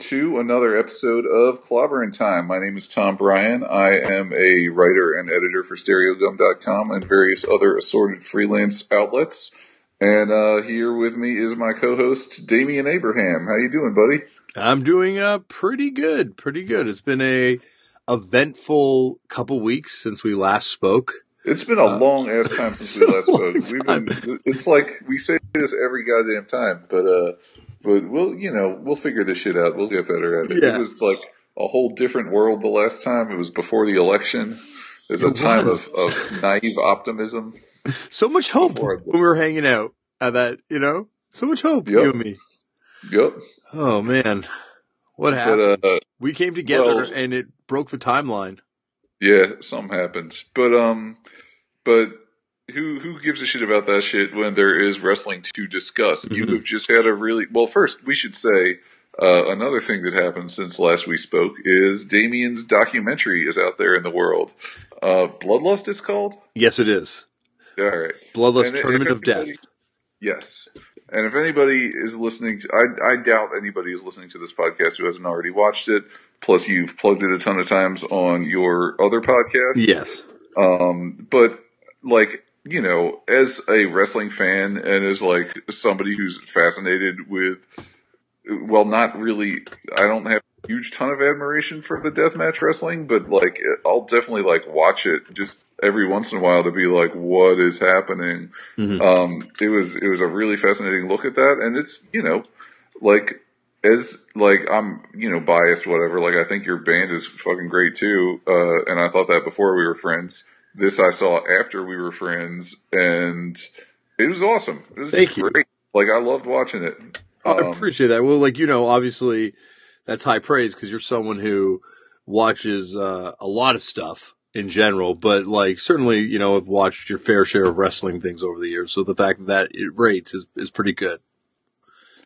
to another episode of Clobbering Time. My name is Tom Breihan. I am a writer and editor for StereoGum.com and various other assorted freelance outlets. And uh, here with me is my co-host Damian Abraham. How you doing, buddy? I'm doing uh pretty good, pretty good. It's been a eventful couple weeks since we last spoke. It's been a uh, long ass time since we last spoke. We've been, it's like we say this every goddamn time, but uh, but we'll, you know, we'll figure this shit out. We'll get better at it. Yeah. It was like a whole different world the last time. It was before the election. It There's a time of, of naive optimism. So much hope when we were hanging out at that, you know, so much hope, yep. you and me. Yep. Oh man, what happened? But, uh, we came together well, and it broke the timeline. Yeah, something happens. But um, but who who gives a shit about that shit when there is wrestling to discuss? Mm-hmm. You have just had a really well. First, we should say uh, another thing that happened since last we spoke is Damian's documentary is out there in the world. Uh, Bloodlust is called. Yes, it is. All right, Bloodlust and Tournament of Death. Yes, and if anybody is listening, to, I, I doubt anybody is listening to this podcast who hasn't already watched it. Plus, you've plugged it a ton of times on your other podcast. Yes. Um, but like you know, as a wrestling fan and as like somebody who's fascinated with, well, not really, I don't have a huge ton of admiration for the deathmatch wrestling, but like, I'll definitely like watch it just every once in a while to be like, what is happening? Mm-hmm. Um, it was, it was a really fascinating look at that. And it's, you know, like, as like I'm, you know, biased, whatever. Like I think your band is fucking great too, uh, and I thought that before we were friends. This I saw after we were friends, and it was awesome. It was Thank you. great. Like I loved watching it. Um, I appreciate that. Well, like you know, obviously that's high praise because you're someone who watches uh, a lot of stuff in general, but like certainly you know have watched your fair share of wrestling things over the years. So the fact that it rates is is pretty good.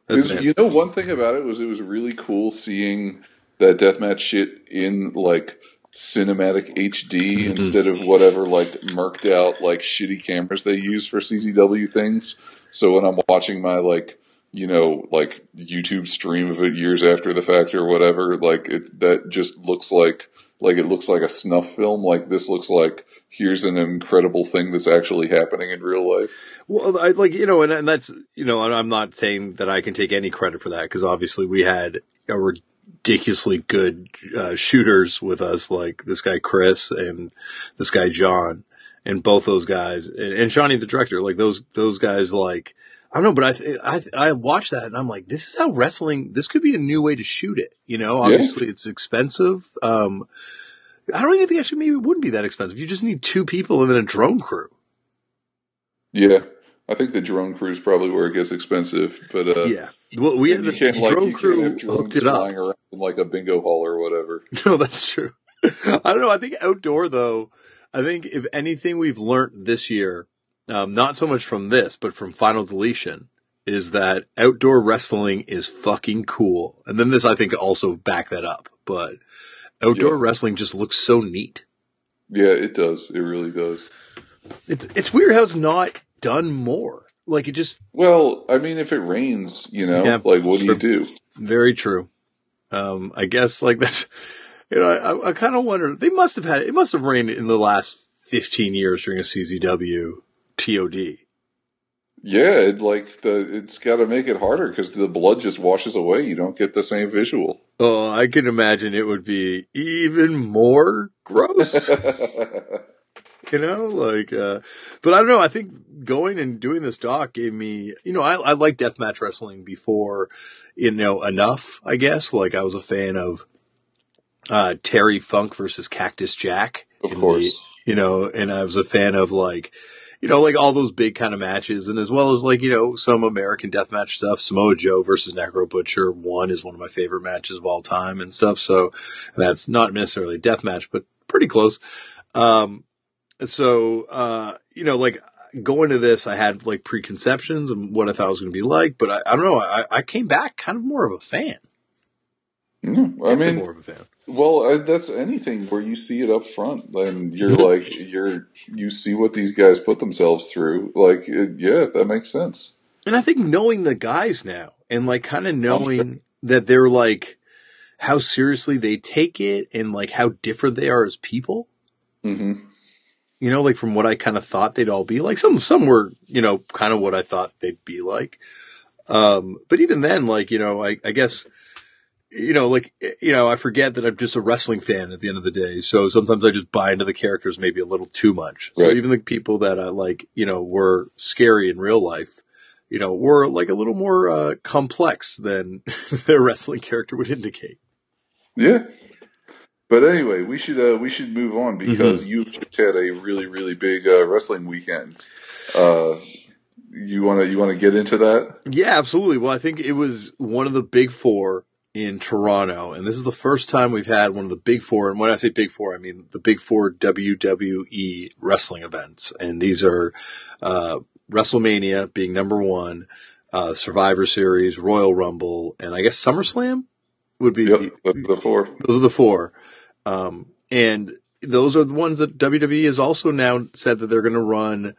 Was, you know, one thing about it was it was really cool seeing that deathmatch shit in like cinematic HD mm-hmm. instead of whatever like murked out like shitty cameras they use for CZW things. So when I'm watching my like you know like YouTube stream of it years after the fact or whatever, like it that just looks like like it looks like a snuff film. Like this looks like here's an incredible thing that's actually happening in real life. Well, I like you know, and, and that's you know, I'm not saying that I can take any credit for that because obviously we had a ridiculously good uh, shooters with us, like this guy Chris and this guy John, and both those guys, and, and Johnny the director, like those those guys, like I don't know, but I I I watched that and I'm like, this is how wrestling. This could be a new way to shoot it. You know, obviously yeah. it's expensive. Um, I don't even think actually maybe it wouldn't be that expensive. You just need two people and then a drone crew. Yeah, I think the drone crew is probably where it gets expensive, but uh, yeah. Well, we had the drone like, crew hooked it up around like a bingo hall or whatever. No, that's true. I don't know. I think outdoor though. I think if anything we've learned this year, um, not so much from this, but from Final Deletion, is that outdoor wrestling is fucking cool. And then this, I think, also back that up. But outdoor yeah. wrestling just looks so neat. Yeah, it does. It really does. It's it's weird how it's not done more. Like it just. Well, I mean, if it rains, you know, yeah, like what true. do you do? Very true. Um, I guess like that's, you know, I, I kind of wonder, they must have had, it must have rained in the last 15 years during a CZW TOD. Yeah, it, like the it's got to make it harder because the blood just washes away. You don't get the same visual. Oh, I can imagine it would be even more gross. you know, like, uh, but I don't know. I think going and doing this doc gave me, you know, I, I like deathmatch wrestling before, you know, enough. I guess like I was a fan of uh, Terry Funk versus Cactus Jack. Of course, the, you know, and I was a fan of like you know, like all those big kind of matches, and as well as like you know some American deathmatch stuff. Samoa Joe versus Necro Butcher one is one of my favorite matches of all time and stuff. So that's not necessarily a death match, but pretty close. Um, so uh, you know, like going to this, I had like preconceptions and what I thought it was going to be like, but I, I don't know. I, I, came back kind of more of a fan. Mm, I mean, more of a fan. Well, I, that's anything where you see it up front, and you're like, you're you see what these guys put themselves through. Like, it, yeah, that makes sense. And I think knowing the guys now, and like kind of knowing that they're like how seriously they take it and like how different they are as people. hmm You know, like from what I kind of thought they'd all be like. Some some were, you know, kind of what I thought they'd be like. Um, but even then, like you know, I, I guess you know, like, you know, I forget that I'm just a wrestling fan at the end of the day. So sometimes I just buy into the characters maybe a little too much. So even the people that I like, you know, were scary in real life, you know, were like a little more, uh, complex than their wrestling character would indicate. Yeah. But anyway, we should uh, we should move on Mm-hmm. because you've just had a really really big uh, wrestling weekend. Uh, you want to you want to get into that? Yeah, absolutely. Well, I think it was one of the big four in Toronto, and this is the first time we've had one of the big four. And when I say big four, I mean the big four WWE wrestling events. And these are uh, WrestleMania being number one, uh, Survivor Series, Royal Rumble, and I guess SummerSlam would be Yep, the, the four. those are the four. Um, and those are the ones that WWE has also now said that they're going to run.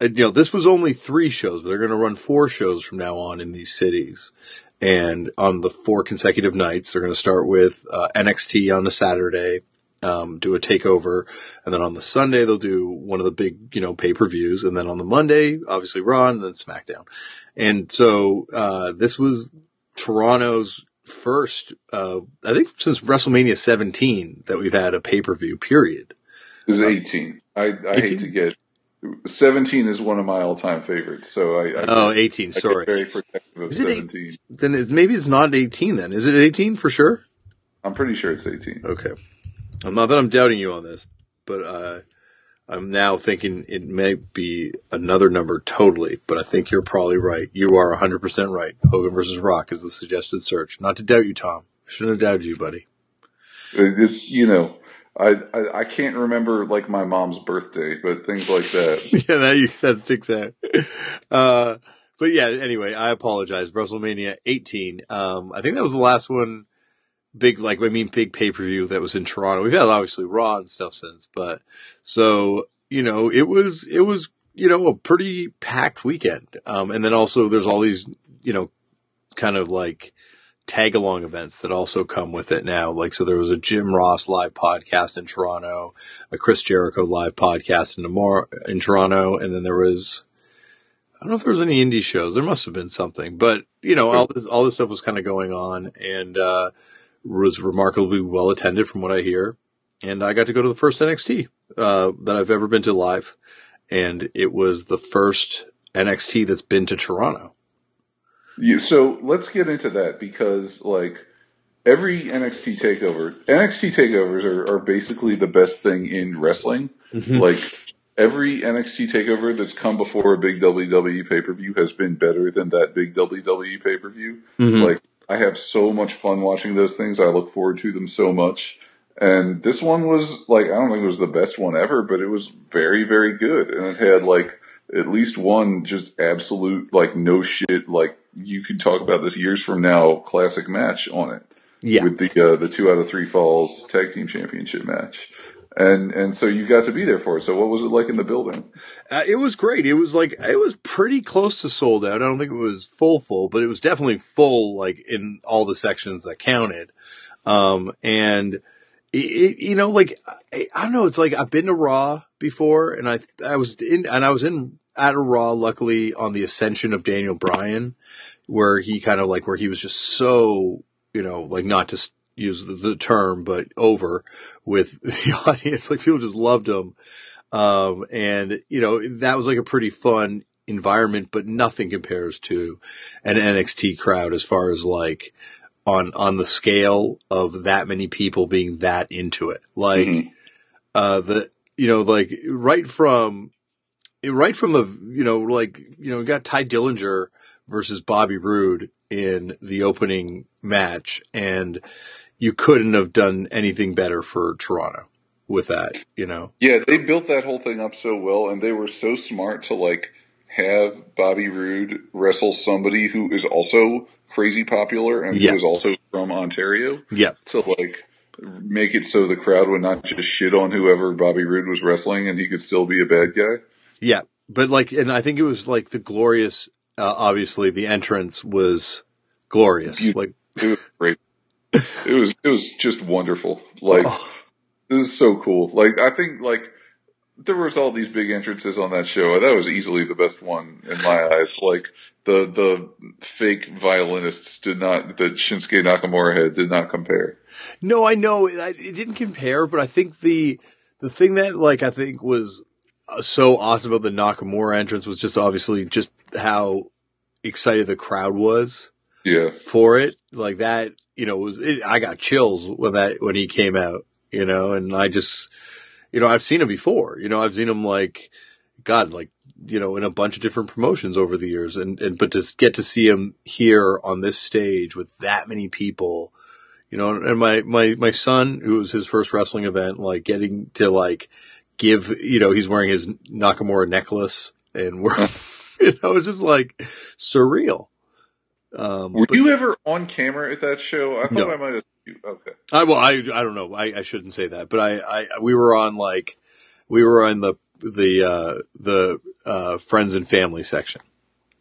uh, You know, this was only three shows, but they're going to run four shows from now on in these cities. And on the four consecutive nights, they're going to start with uh, NXT on the Saturday, um, do a takeover, and then on the Sunday they'll do one of the big, you know, pay per views, and then on the Monday, obviously Raw, and then SmackDown. And so uh, this was Toronto's first, uh, I think since WrestleMania 17 that we've had a pay per view. Period. Is eighteen. I, I 18? hate to get seventeen is one of my all time favorites. So I, I Oh, 18. I Sorry. very protective of Is it eight- seventeen. Then it's, maybe it's not 18. Then is it 18 for sure? I'm pretty sure it's eighteen. Okay. I'm not that I'm doubting you on this, but uh, I'm now thinking it may be another number totally. But I think you're probably right. You are 100 percent right. Hogan versus Rock is the suggested search. Not to doubt you, Tom. I shouldn't have doubted you, buddy. It's you know. I, I I can't remember like my mom's birthday, but things like that. yeah, that you, that sticks out. Uh, but yeah, anyway, I apologize. WrestleMania 18. Um, I think that was the last one big, like, I mean, big pay per view that was in Toronto. We've had obviously Raw and stuff since, but so, you know, it was, it was, you know, a pretty packed weekend. Um, and then also there's all these, you know, kind of like, tag along events that also come with it now. Like, so there was a Jim Ross live podcast in Toronto, a Chris Jericho live podcast in, tomorrow, in Toronto, and then there was, I don't know if there was any indie shows. There must have been something, but you know, all this, all this stuff was kind of going on and, uh, was remarkably well attended from what I hear. And I got to go to the first NXT, uh, that I've ever been to live. And it was the first NXT that's been to Toronto. Yeah, so let's get into that because like every NXT takeover, NXT takeovers are, are basically the best thing in wrestling. Like every NXT takeover that's come before a big WWE pay per view has been better than that big WWE pay per view. Like I have so much fun watching those things. I look forward to them so much. And this one was like I don't think it was the best one ever, but it was very very good, and it had like at least one just absolute like no shit like you could talk about this years from now classic match on it Yeah. with the uh, the two out of three falls tag team championship match, and and so you got to be there for it. So what was it like in the building? Uh, it was great. It was like it was pretty close to sold out. I don't think it was full full, but it was definitely full, like in all the sections that counted. Um, and it, it, you know, like I, I don't know. It's like I've been to Raw before, and I I was in and I was in at a Raw, luckily on the ascension of Daniel Bryan, where he kind of like where he was just so you know like not s- use the, the term, but over with the audience. Like people just loved him. Um, and you know, that was like a pretty fun environment, but nothing compares to an NXT crowd as far as like on, on the scale of that many people being that into it. Like, Mhm. uh, the, you know, like right from, right from the, you know, like, you know, we got Tye Dillinger versus Bobby Roode in the opening match and you couldn't have done anything better for Toronto with that, you know? Yeah, they built that whole thing up so well, and they were so smart to like have Bobby Roode wrestle somebody who is also crazy popular and Yeah. who is also from Ontario. Yeah. to like make it so the crowd would not just shit on whoever Bobby Roode was wrestling and he could still be a bad guy. Yeah, but like, and I think it was like the glorious. Uh, obviously, the entrance was glorious. Beautiful. Like It was great. it was it was just wonderful. Like Oh. this is so cool. Like I think like there was all these big entrances on that show. That was easily the best one in my eyes. Like the the fake violinists did not that Shinsuke Nakamura had did not compare. No, I know it, it didn't compare, but I think the the thing that like I think was uh, so awesome about the Nakamura entrance was just obviously just how excited the crowd was Yeah. for it. Like that, you know, was it, I got chills when that when he came out, you know, and I just, you know, I've seen him before. You know, I've seen him like, God, like you know, in a bunch of different promotions over the years, and and but to get to see him here on this stage with that many people you know, and my, my, my son, who was his first wrestling event, like getting to like give, you know, he's wearing his Nakamura necklace and we're, you know, it's just like surreal. Um, Were but you ever on camera at that show? I thought No. I might have. Okay. I, well, I, I don't know. I, I shouldn't say that, but I, I, we were on like, we were on the, the, uh, the, uh, friends and family section.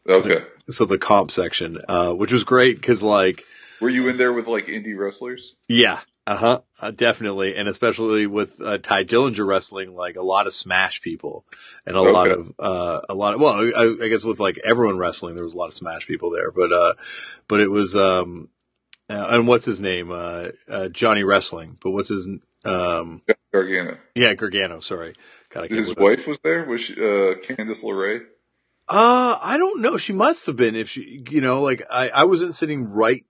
Okay. So the comp section, uh, which was great because like, Were you in there with like indie wrestlers? Yeah. Uh-huh. Uh, definitely. And especially with, uh, Tye Dillinger wrestling, like a lot of smash people and a lot of, uh, a lot of, well, I, I guess with like everyone wrestling, there was a lot of smash people there, but, uh, but it was, um, uh, and what's his name? Uh, uh, Johnny Wrestling, but what's his, um, Gargano. yeah, Gargano, sorry. God, His wife was there. Was she, uh, Candice LeRae? Uh, I don't know. She must have been if she, you know, like I, I wasn't sitting right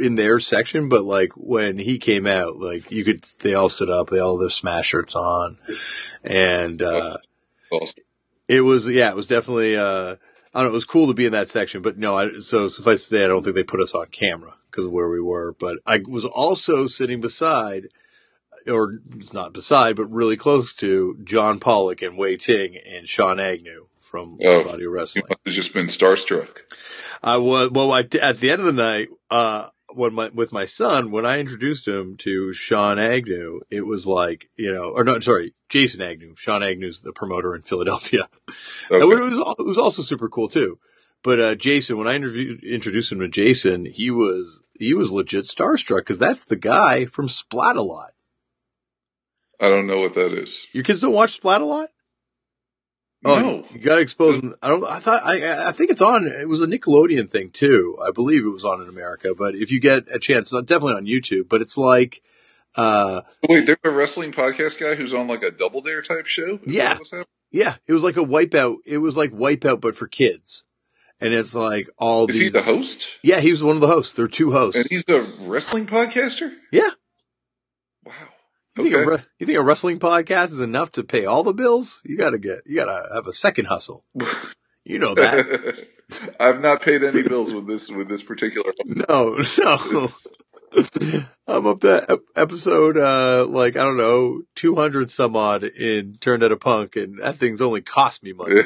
in their section, but like when he came out, like you could, they all stood up, they all had their smash shirts on and, uh, Awesome. it was, yeah, it was definitely, uh, I don't know, it was cool to be in that section, but no, I, so suffice to say, I don't think they put us on camera because of where we were, but I was also sitting beside, or it's not beside, but really close to John Pollock and Wai Ting and Sean Agnew from Oh. Body You Wrestling. must have just been starstruck. I was well. I, at the end of the night, uh, when my with my son, when I introduced him to Sean Agnew, it was like you know, or no, sorry, Jason Agnew. Sean Agnew's the promoter in Philadelphia. Okay. It was it was also super cool too. But uh, Jason, when I interviewed, introduced him to Jason, he was he was legit starstruck because that's the guy from Splatalot. I don't know what that is. Your kids don't watch Splatalot. Oh, no. you got to expose them. I don't. I thought. I. I think it's on. It was a Nickelodeon thing too. I believe it was on in America. But if you get a chance, it's definitely on YouTube. But it's like, uh, Wait, there's a wrestling podcast guy who's on like a double dare type show? Is Yeah. that what's happening? yeah, it was like a wipeout. It was like wipeout, but for kids. And it's like all Is these. he the host? yeah, he was one of the hosts. There are two hosts. And he's a wrestling podcaster? Yeah. Wow. You, think a Okay. re- you think a wrestling podcast is enough to pay all the bills? You got to get. You got to have a second hustle. You know that. I've not paid any bills with this with this particular. No, no. I'm up to ep- episode, uh, like, I don't know, 200 some odd in Turned Out a Punk, and that thing's only cost me money.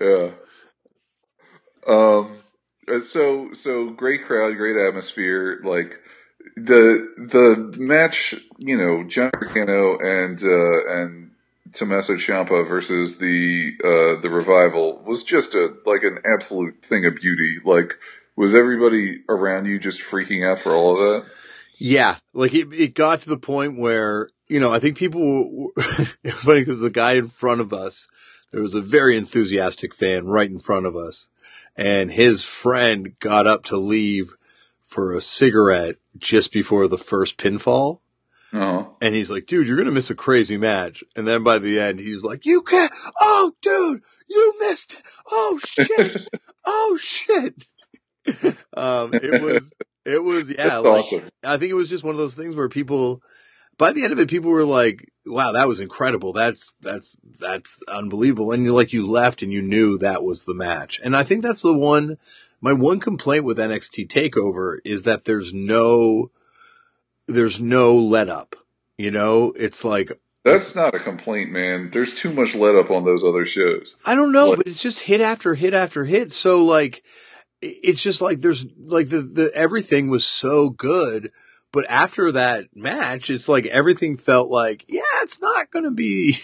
yeah. Um. uh, So so great crowd, great atmosphere. Like the the match, you know, John Gargano and uh, and Tommaso Ciampa versus the uh, the revival was just a like an absolute thing of beauty. Like, was everybody around you just freaking out for all of that? Yeah, like it, it got to the point where, you know, I think people, it was funny because the guy in front of us, there was a very enthusiastic fan right in front of us, and his friend got up to leave for a cigarette just before the first pinfall. Uh-huh. And he's like, dude, you're going to miss a crazy match. And then by the end, he's like, you can't. Oh, dude, you missed. Oh, shit. oh, shit. um, it was, it was, yeah. That's like, awesome. I think it was just one of those things where people, by the end of it, people were like, wow, that was incredible. That's, that's, that's unbelievable. And you like, you left and you knew that was the match. And I think that's the one, my one complaint with NXT TakeOver is that there's no, there's no let up. You know, it's like, That's not a complaint, man. There's too much let up on those other shows. I don't know, What- but it's just hit after hit after hit. So like, it's just like there's like the, the, everything was so good. But after that match, it's like everything felt like, yeah, it's not going to be,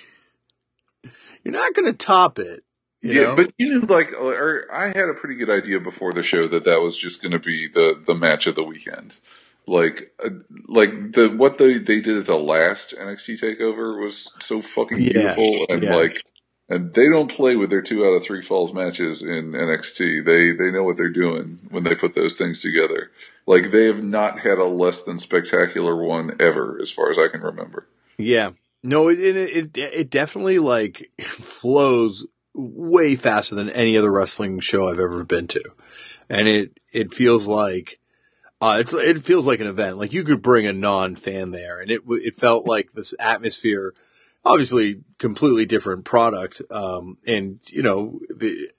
you're not going to top it. You yeah, know? but you knew like, or I had a pretty good idea before the show that that was just going to be the the match of the weekend. Like, uh, like the what they they did at the last NXT Takeover was so fucking Yeah, beautiful, and yeah. like, and they don't play with their two out of three falls matches in NXT. They they know what they're doing when they put those things together. Like they have not had a less than spectacular one ever, as far as I can remember. Yeah. No, it, it it it definitely like flows way faster than any other wrestling show I've ever been to, and it it feels like uh, it's it feels like an event. Like you could bring a non fan there, and it it felt like this atmosphere. Obviously, completely different product, um, and you know the.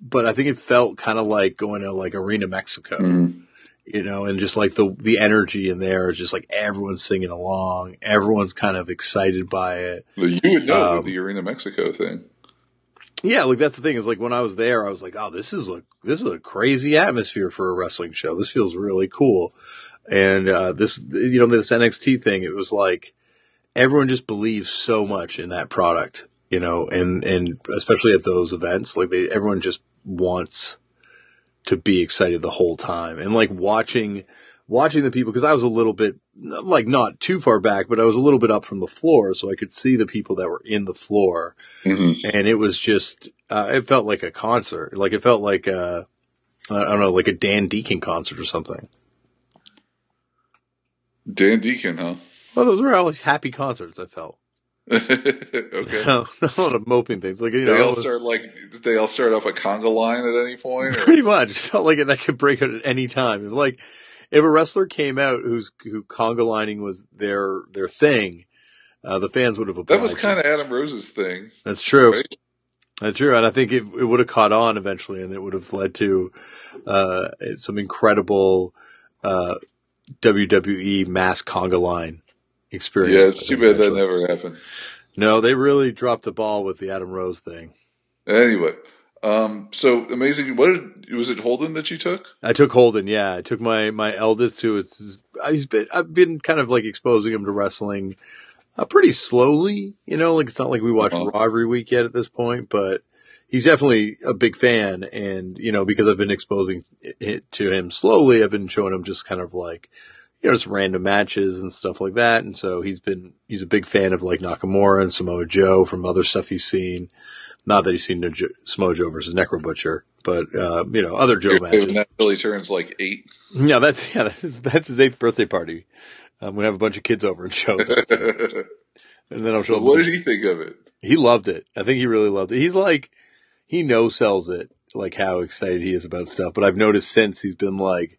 But I think it felt kind of like going to like Arena Mexico Mhm. you know, and just like the the energy in there is just like everyone's singing along, everyone's kind of excited by it. But you would know Um, with the Arena Mexico thing. Yeah, like that's the thing is like when I was there, I was like, oh, this is a this is a crazy atmosphere for a wrestling show. This feels really cool, and uh, this you know this NXT thing, it was like everyone just believes so much in that product, you know, and and especially at those events, like they everyone just wants to be excited the whole time, and like watching watching the people because I was a little bit like not too far back, but I was a little bit up from the floor, so I could see the people that were in the floor hmm and it was just uh, it felt like a concert like it felt like a i don't know like a dan deacon concert or something Dan Deacon, huh? well those were always happy concerts i felt okay. no, not a lot of moping things like you They it all was- start like they all start off a conga line at any point. Or? pretty much it felt like that could break out at any time if like if a wrestler came out whose who conga lining was their their thing uh, the fans would have That was kind of Adam Rose's thing. that's true Right? That's true, and I think it, it would have caught on eventually, and it would have led to uh, some incredible uh, WWE mass conga line experience. Yeah, it's too bad that never happened. No, they really dropped the ball with the Adam Rose thing. Anyway, um, so amazing. What did, was it? Holden that you took? I took Holden, yeah. I took my my eldest, who is he's been I've been kind of like exposing him to wrestling uh, pretty slowly. You know, like it's not like we watch Uh-huh. Raw every week yet at this point, but he's definitely a big fan. And you know, because I've been exposing it to him slowly, I've been showing him just kind of like you know just random matches and stuff like that. And so he's been he's a big fan of like Nakamura and Samoa Joe from other stuff he's seen. Not that he's seen no Jo- Samoa versus Necro Butcher, but uh, you know other Joe matches. When that really turns like eight. Yeah, that's yeah, that's his, that's his eighth birthday party. I'm gonna have a bunch of kids over and show, and then I'm him. what did he think of it? He loved it. I think he really loved it. He's like, he no sells it, like how excited he is about stuff. But I've noticed since he's been like,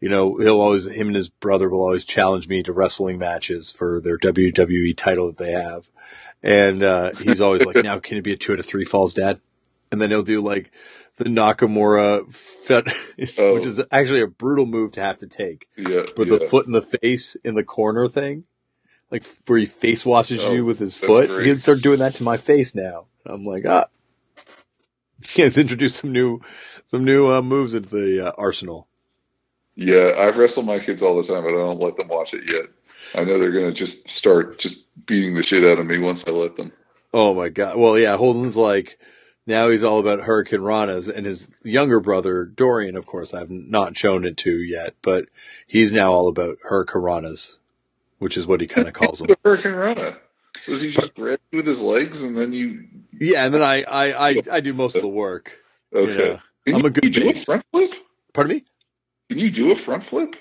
you know, he'll always, him and his brother will always challenge me to wrestling matches for their WWE title that they have. And, uh, he's always like, now can it be a two out of three falls dad? And then he'll do like the Nakamura, fet, Oh. which is actually a brutal move to have to take. Yeah, But yeah. the foot in the face in the corner thing, like where he face washes Oh, you with his foot, great. he'd start doing that to my face now. I'm like, ah, he has introduced some new, some new uh, moves into the uh, arsenal. Yeah, I wrestle my kids all the time, but I don't let them watch it yet. I know they're gonna just start just beating the shit out of me once I let them. Oh my god! Well, yeah, Holden's like now he's all about Hurricane Ranas, and his younger brother Dorian, of course, I've not shown it to yet, but he's now all about Hurricane Ranas, which is what he kind of calls them. The Hurricane Rana. Does he just grab you with his legs and then you? Yeah, and then I I I, I do most of the work. Okay. Yeah. Can I'm a good can you do a front flip? Pardon me. Can you do a front flip?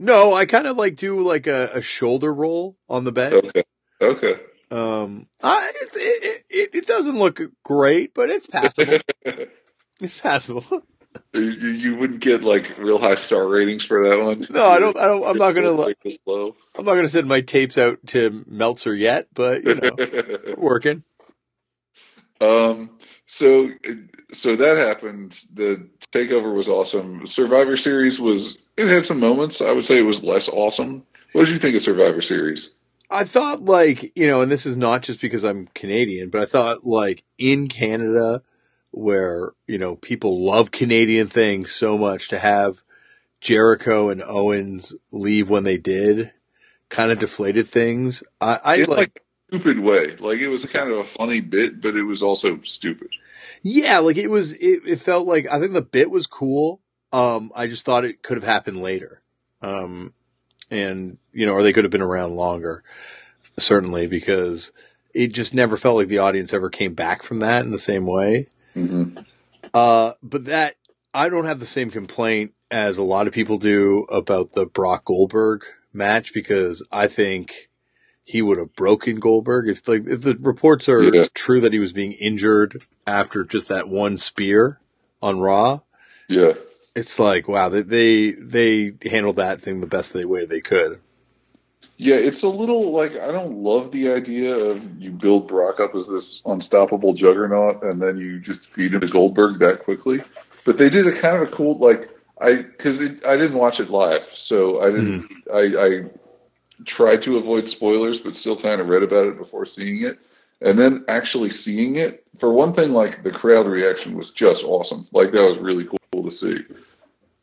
No, I kind of like do like a, a shoulder roll on the bed. Okay. Okay. Um, I, it's, it, it, it doesn't look great, but it's passable. it's passable. you, you wouldn't get like real high star ratings for that one. No, I don't, I don't, I'm not gonna, Like this low. I'm not gonna send my tapes out to Meltzer yet, but you know, working. um. So so that happened. The takeover was awesome. Survivor Series was it had some moments. I would say it was less awesome. What did you think of Survivor Series? I thought like, you know, and this is not just because I'm Canadian, but I thought like in Canada where, you know, people love Canadian things so much to have Jericho and Owens leave when they did kind of deflated things. I, I like, like stupid way. Like it was kind of a funny bit, but it was also stupid. Yeah, like it was. It, it felt like I think the bit was cool. Um, I just thought it could have happened later. Um, and you know, or they could have been around longer. Certainly, because it just never felt like the audience ever came back from that in the same way. Mm-hmm. Uh, but that I don't have the same complaint as a lot of people do about the Brock Goldberg match because I think he would have broken Goldberg if like if the reports are Yeah. true that he was being injured after just that one spear on Raw. Yeah. It's like wow, they they, they handled that thing the best they way they could. Yeah, it's a little like I don't love the idea of you build Brock up as this unstoppable juggernaut and then you just feed him to Goldberg that quickly. But they did a kind of a cool like I because I didn't watch it live, so I didn't. Mm. I, I tried to avoid spoilers, but still kind of read about it before seeing it. And then actually seeing it, for one thing, like the crowd reaction was just awesome. Like that was really cool to see,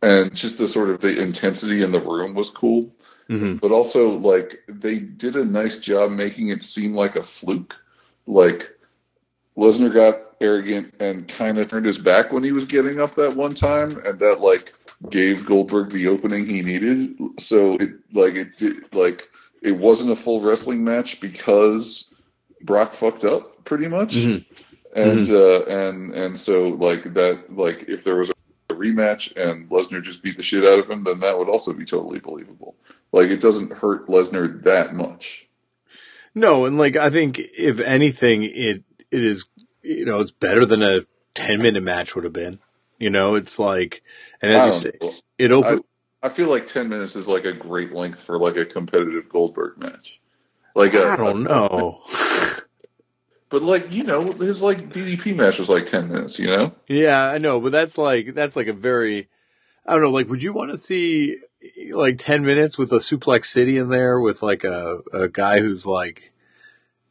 and just the sort of the intensity in the room was cool Mm-hmm. but also like they did a nice job making it seem like a fluke. Like Lesnar got arrogant and kind of turned his back when he was getting up that one time, and that like gave Goldberg the opening he needed. So it like it did like it wasn't a full wrestling match because Brock fucked up pretty much, Mhm. and uh, and and so like that like if there was a rematch and Lesnar just beat the shit out of him, then that would also be totally believable. Like it doesn't hurt Lesnar that much. No, and like I think if anything, it it is you know it's better than a ten minute match would have been. You know, it's like and I as you say, know. it open. I feel like ten minutes is like a great length for like a competitive Goldberg match. Like a, I don't know. but like you know his like DDP match was like ten minutes. You know. yeah, I know, but that's like that's like a very I don't know. Like, would you want to see like ten minutes with a Suplex City in there with like a a guy who's like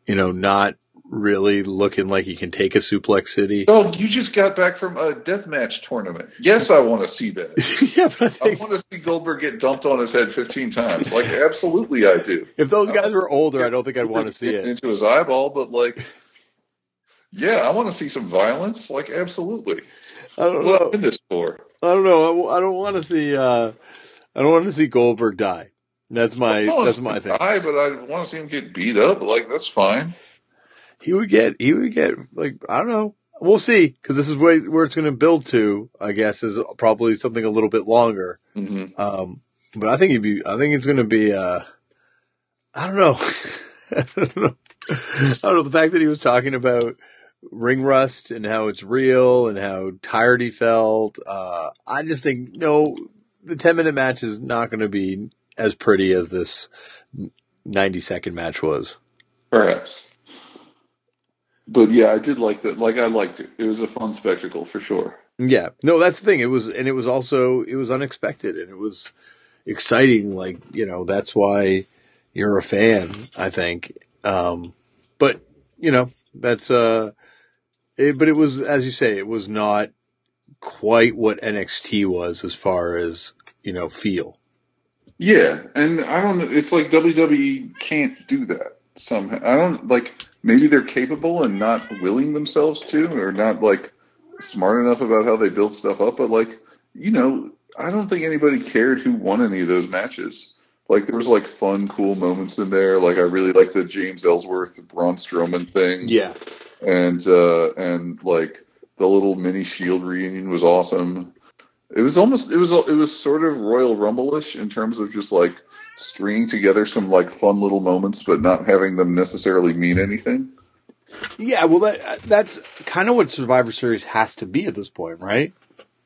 you know not really looking like he can take a Suplex City? Oh, you just got back from a deathmatch tournament. Yes, I want to see that. yeah, but I I want to see Goldberg get dumped on his head 15 times. Like, absolutely, I do. if those guys were older, I don't think I'd want to see it. into his eyeball, but like, yeah, I want to see some violence. Like, absolutely. I don't What know. am in this for? I don't know. I, I don't want to see. Uh, I don't want to see Goldberg die. That's my. That's my thing. Die, but I want to see him get beat up. Like, that's fine. He would get. He would get. Like I don't know. We'll see because this is where where it's going to build to. I guess is probably something a little bit longer. hmm Um, but I think he'd be. I think it's going to be. Uh, I don't know. I don't know. I don't know. The fact that he was talking about ring rust and how it's real and how tired he felt. Uh, I just think no, the ten minute match is not going to be as pretty as this ninety second match was. Perhaps. But yeah, I did like that. Like, I liked it. It was a fun spectacle for sure. Yeah, no, that's the thing. It was, and it was also it was unexpected and it was exciting. Like you know, that's why you're a fan. I think. Um, but you know, that's uh, it, but it was as you say, it was not quite what NXT was as far as you know feel. Yeah, and I don't know. It's like WWE can't do that somehow. I don't like. Maybe they're capable and not willing themselves to, or not like smart enough about how they build stuff up. But like, you know, I don't think anybody cared who won any of those matches. Like there was like fun, cool moments in there. Like I really like the James Ellsworth Braun Strowman thing. Yeah, and uh, and like the little mini Shield reunion was awesome. It was almost it was it was sort of Royal Rumble-ish in terms of just like stringing together some like fun little moments, but not having them necessarily mean anything. yeah. Well, that that's kind of what Survivor Series has to be at this point, right?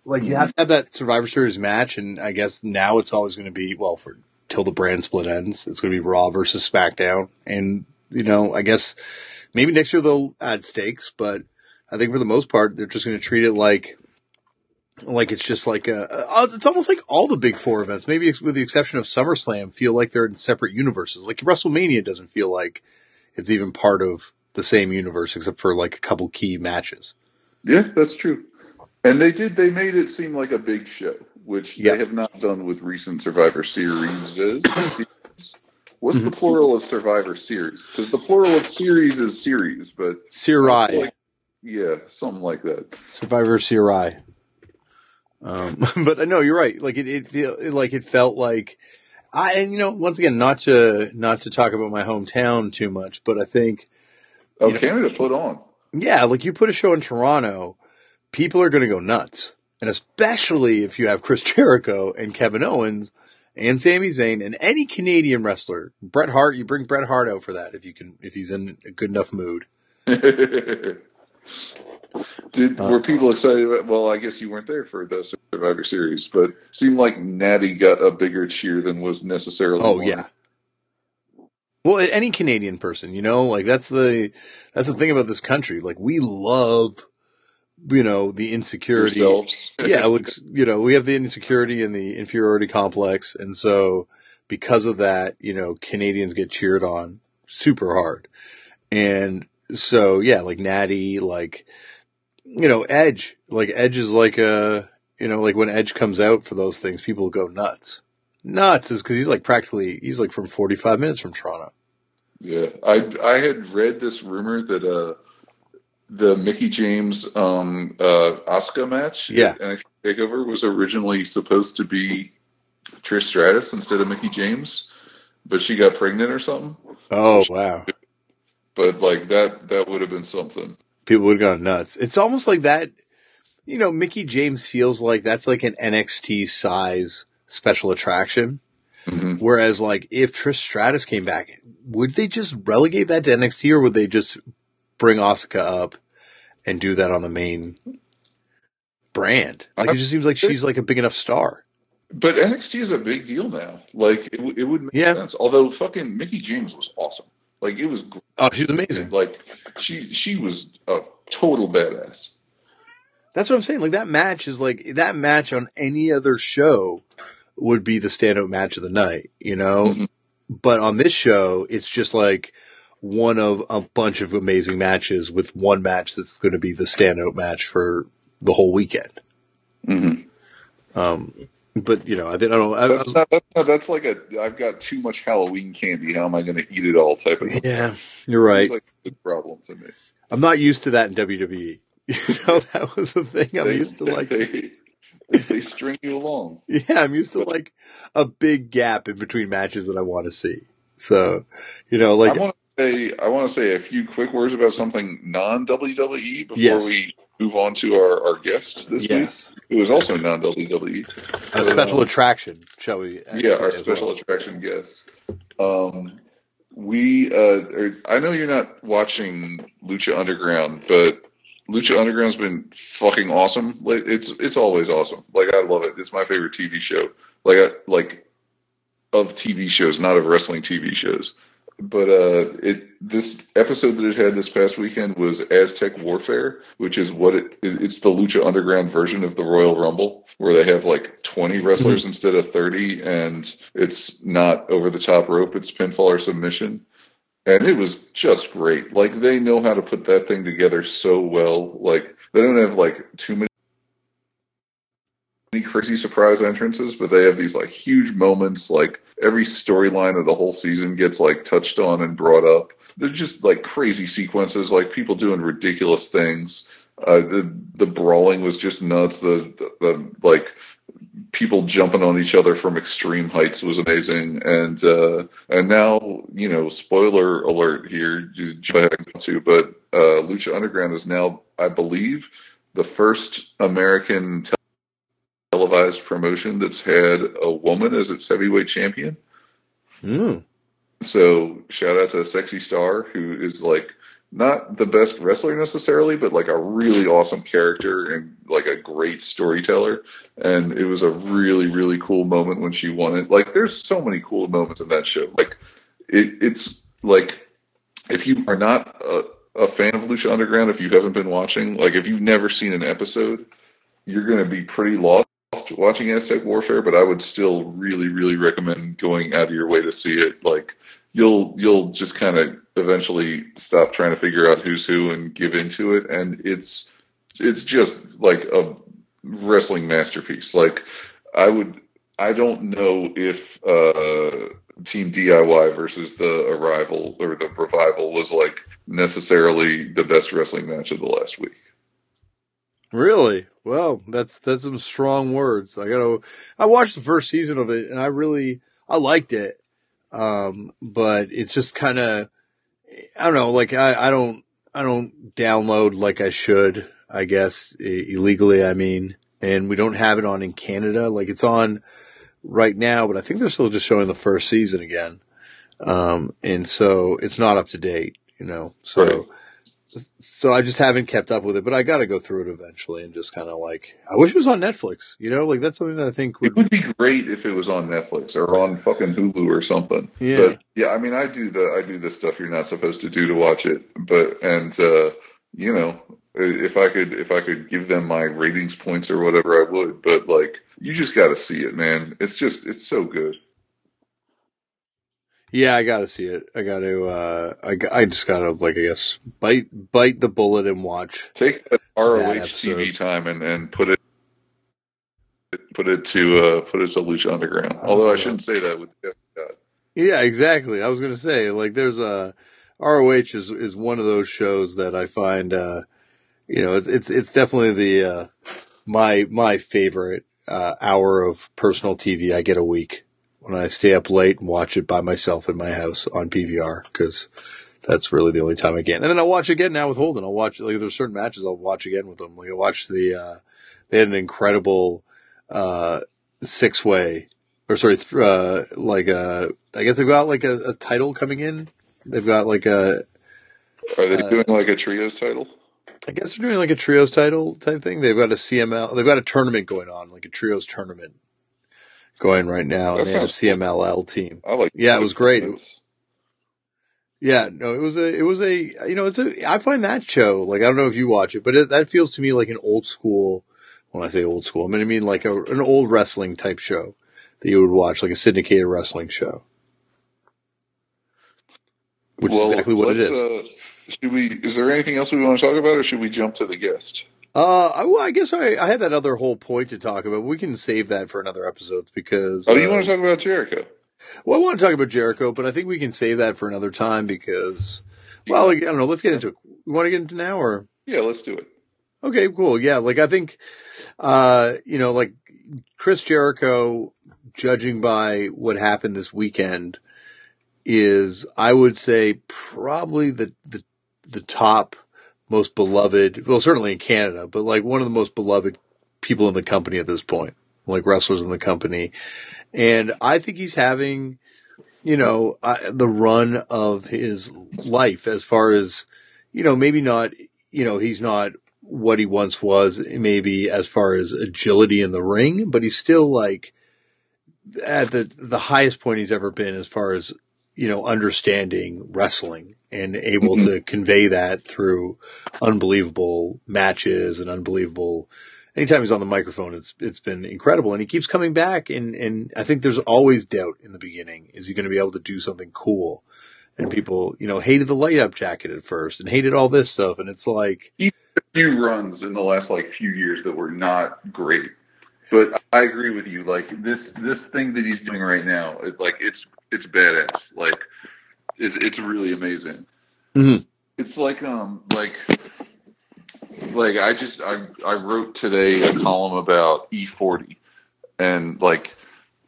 Like you have to have that Survivor Series match, and I guess now it's always going to be well for till the brand split ends. It's going to be Raw versus SmackDown, and you know, I guess maybe next year they'll add stakes, but I think for the most part they're just going to treat it like like it's just like a, it's almost like all the big four events, maybe with the exception of SummerSlam, feel like they're in separate universes. Like WrestleMania doesn't feel like it's even part of the same universe, except for like a couple key matches. Yeah, that's true. And they did they made it seem like a big show, which Yeah. they have not done with recent Survivor Series. What's the plural of Survivor Series? Because the plural of series is series, but Sirai. like, yeah, something like that. Survivor Sirai. Um, but no, you're right. Like it, it, it, like it felt like I, and you know, once again, not to, not to talk about my hometown too much, but I think, Oh, know- Canada put on. yeah, like you put a show in Toronto, people are going to go nuts. And especially if you have Chris Jericho and Kevin Owens and Sami Zayn and any Canadian wrestler, Bret Hart, you bring Bret Hart out for that if you can, if he's in a good enough mood. Did Uh, were people excited? About, well, I guess you weren't there for the Survivor Series, but seemed like Natty got a bigger cheer than was necessarily. Oh warranted. yeah. Well, any Canadian person, you know, like that's the that's the thing about this country. Like we love, you know, the insecurity. yeah, you know, we have the insecurity and the inferiority complex, and so because of that, you know, Canadians get cheered on super hard, and so yeah, like Natty, like you know, Edge, like Edge is like a you know, like when Edge comes out for those things, people go nuts. Nuts is because he's like practically he's like from forty five minutes from Toronto. Yeah, I I had read this rumor that uh the Mickie James um uh Asuka match Yeah. NXT Takeover was originally supposed to be Trish Stratus instead of Mickie James, but she got pregnant or something. Oh wow. But like that that would have been something. People would have gone nuts. It's almost like that, you know, Mickie James feels like that's like an NXT size special attraction. hmm Whereas like if Trish Stratus came back, would they just relegate that to NXT or would they just bring Asuka up and do that on the main brand? Like it just seems like she's like a big enough star. But NXT is a big deal now. Like it, it would make Yeah. sense. Although fucking Mickie James was awesome. Like it was great. Oh, she's amazing. Like she she was a total badass. That's what I'm saying. Like that match is like that match on any other show would be the standout match of the night, you know? Mhm. But on this show, it's just like one of a bunch of amazing matches with one match that's going to be the standout match for the whole weekend. Mm-hmm. Um, but you know, I, think- I don't know. I, That's not, that's not, that's like a I've got too much Halloween candy. How am I going to eat it all? Type of thing. yeah, you're right. It's like a problem to me. I'm not used to that in WWE. You know, that was the thing. I'm They- used to like, they, they string you along. yeah, I'm used to like a big gap in between matches that I want to see. So, you know, like, I want to say I want to say a few quick words about something non WWE before Yes. we move on to our, our guest this yes, week, who is also non WWE. a special attraction, shall we? Yeah, our special well. attraction guest. Um, we, uh, are, I know you're not watching Lucha Underground, but Lucha Underground's been fucking awesome. Like, it's it's always awesome. Like I love it. It's my favorite TV show. Like I, like of TV shows, not of wrestling TV shows. But uh, it this episode that it had this past weekend was Aztec Warfare, which is what it it- it's the Lucha Underground version of the Royal Rumble, where they have like 20 wrestlers instead of 30, and it's not over the top rope; it's pinfall or submission. And it was just great. Like they know how to put that thing together so well. Like they don't have like too many any crazy surprise entrances, but they have these like huge moments. Like every storyline of the whole season gets like touched on and brought up. They're just like crazy sequences, like people doing ridiculous things. Uh, the the brawling was just nuts. The, the the like people jumping on each other from extreme heights was amazing. And uh, and now you know, spoiler alert here, you to, but uh, Lucha Underground is now, I believe, the first American televised promotion that's had a woman as its heavyweight champion. Mm. So shout out to Sexy Star, who is like not the best wrestler necessarily, but like a really awesome character and like a great storyteller. And it was a really, really cool moment when she won it. Like there's so many cool moments in that show. Like it, it's like if you are not a, a fan of Lucha Underground, if you haven't been watching, like if you've never seen an episode, you're going to be pretty lost watching Aztec Warfare, but I would still really, really recommend going out of your way to see it. Like you'll you'll just kind of eventually stop trying to figure out who's who and give into it, and it's it's just like a wrestling masterpiece. Like I would. I don't know if uh Team DIY versus the Arrival or the Revival was like necessarily the best wrestling match of the last week. Really? Well, that's that's some strong words. I gotta. I watched the first season of it, and I really I liked it. Um, but it's just kind of I don't know. Like I I don't I don't download like I should. I guess illegally. I mean, and we don't have it on in Canada. Like it's on right now, but I think they're still just showing the first season again. Um, and so it's not up to date, you know. So, right. So I just haven't kept up with it, but I got to go through it eventually and just kind of like, I wish it was on Netflix, you know, like that's something that I think would, it would be great if it was on Netflix or on fucking Hulu or something. Yeah. But yeah, I mean, I do the, I do the stuff you're not supposed to do to watch it, but, and, uh, you know, if I could, if I could give them my ratings points or whatever, I would. But like, you just got to see it, man. It's just, it's so good. Yeah, I got to see it. I got to. uh I, I just got to like I guess bite bite the bullet and watch. Take ROH TV time and and put it put it to uh put it to Lucha Underground. Although I shouldn't say that with God. Yeah, exactly. I was gonna say like there's a ROH is is one of those shows that I find uh you know, it's it's it's definitely the uh, my my favorite uh, hour of personal TV I get a week when I stay up late and watch it by myself in my house on PVR because that's really the only time I can. And then I'll watch again now with Holden. I'll watch like there's certain matches I'll watch again with them. Like I watched the uh, they had an incredible uh, six way or sorry uh, like a I guess they've got like a, a, title coming in. They've got like a. Are they uh, doing like a trios title? I guess they're doing like a trios title type thing. They've got a CMLL. They've got a tournament going on, like a trios tournament going right now, that and they have a CMLL team. I like. Yeah, it was great. yeah, no, it was a, it was a, you know, it's a. I find that show like I don't know if you watch it, but it, that feels to me like an old school. When I say old school, I mean I mean like a, an old wrestling type show that you would watch, like a syndicated wrestling show, which well, is exactly what it is. Uh, should we? Is there anything else we want to talk about, or should we jump to the guest? Uh, I, well, I guess I, I had that other whole point to talk about. We can save that for another episode because. Oh, uh, you want to talk about Jericho? Well, I want to talk about Jericho, but I think we can save that for another time because, well, I don't know. Let's get into it. You want to get into now or? Yeah, let's do it. Okay, cool. Yeah, like I think, uh, you know, like Chris Jericho, judging by what happened this weekend, is I would say probably the the the top most beloved, well, certainly in Canada, but like one of the most beloved people in the company at this point, like wrestlers in the company. And I think he's having, you know, uh, the run of his life as far as, you know, maybe not, you know, he's not what he once was, maybe as far as agility in the ring, but he's still like at the, the highest point he's ever been as far as, you know, understanding wrestling and able mm-hmm. to convey that through unbelievable matches and unbelievable. Anytime he's on the microphone, it's it's been incredible, and he keeps coming back. And and I think there's always doubt in the beginning: is he going to be able to do something cool? And people, you know, hated the light up jacket at first, and hated all this stuff, and it's like a few runs in the last like few years that were not great. But I agree with you. Like this this thing that he's doing right now, it, like it's it's badass. Like it, it's really amazing. Mm-hmm. It's like um like like I just I I wrote today a column about E40 and like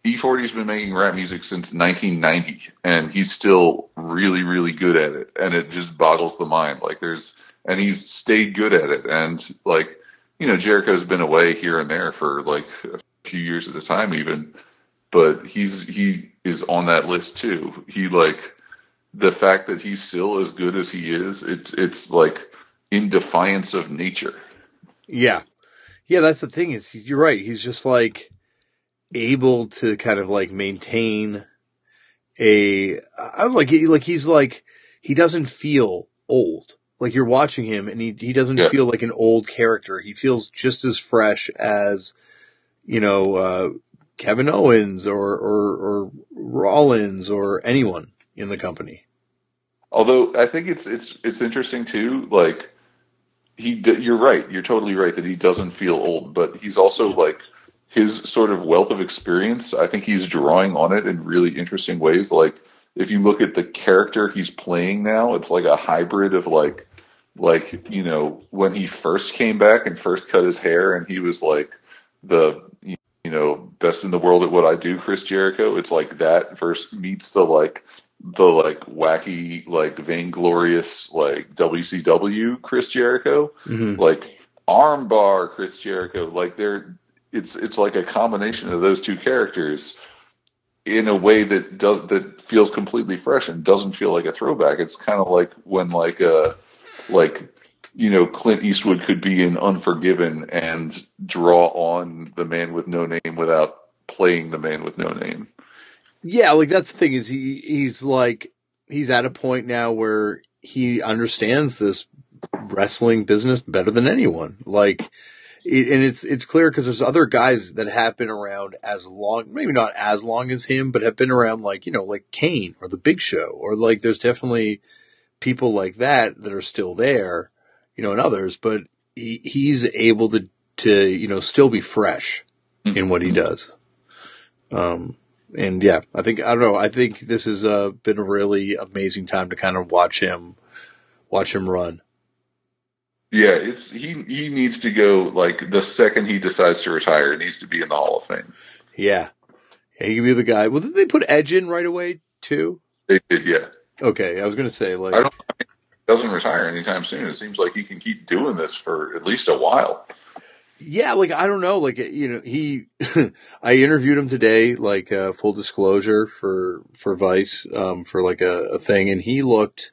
E40's been making rap music since 1990 and he's still really really good at it. And it just boggles the mind. Like there's and he's stayed good at it. And like you know Jericho's been away here and there for like a few years at a time even. But he's he is on that list too. He like the fact that he's still as good as he is, it's it's like in defiance of nature. Yeah, yeah. That's the thing is, you're right. He's just like able to kind of like maintain a. I'm like like he's like he doesn't feel old. Like you're watching him, and he he doesn't yeah. feel like an old character. He feels just as fresh as you know uh, Kevin Owens or or, or Rollins or anyone in the company. Although I think it's it's it's interesting too. Like he, you're right. You're totally right that he doesn't feel old, but he's also like his sort of wealth of experience, I think he's drawing on it in really interesting ways. Like if you look at the character he's playing now, it's like a hybrid of like like you know when he first came back and first cut his hair and he was like the you know best in the world at what I do, Chris Jericho. It's like that versus meets the like the like wacky like vainglorious like WCW Chris Jericho, Mm-hmm. like armbar Chris Jericho. Like they're it's it's like a combination of those two characters in a way that does that feels completely fresh and doesn't feel like a throwback. It's kind of like when like uh like you know Clint Eastwood could be in Unforgiven and draw on the man with no name without playing the man with no name. Yeah, like that's the thing is he he's like he's at a point now where he understands this wrestling business better than anyone. Like, it, and it's it's clear because there's other guys that have been around as long, maybe not as long as him, but have been around like you know like Kane or the Big Show or like there's definitely people like that that are still there, you know, and others. But he, he's able to to you know still be fresh in what he does. Um, and yeah, I think I don't know. I think this has uh, been a really amazing time to kind of watch him, watch him run. Yeah, it's he he needs to go like the second he decides to retire, needs to be in the Hall of Fame. Yeah, yeah he could be the guy. Well, did they put Edge in right away too? They did, yeah. Okay, I was gonna say like I don't I mean, he doesn't retire anytime soon. It seems like he can keep doing this for at least a while. Yeah, like I don't know, like you know, he. I interviewed him today, like uh, full disclosure for for Vice, um, for like a, a thing, and he looked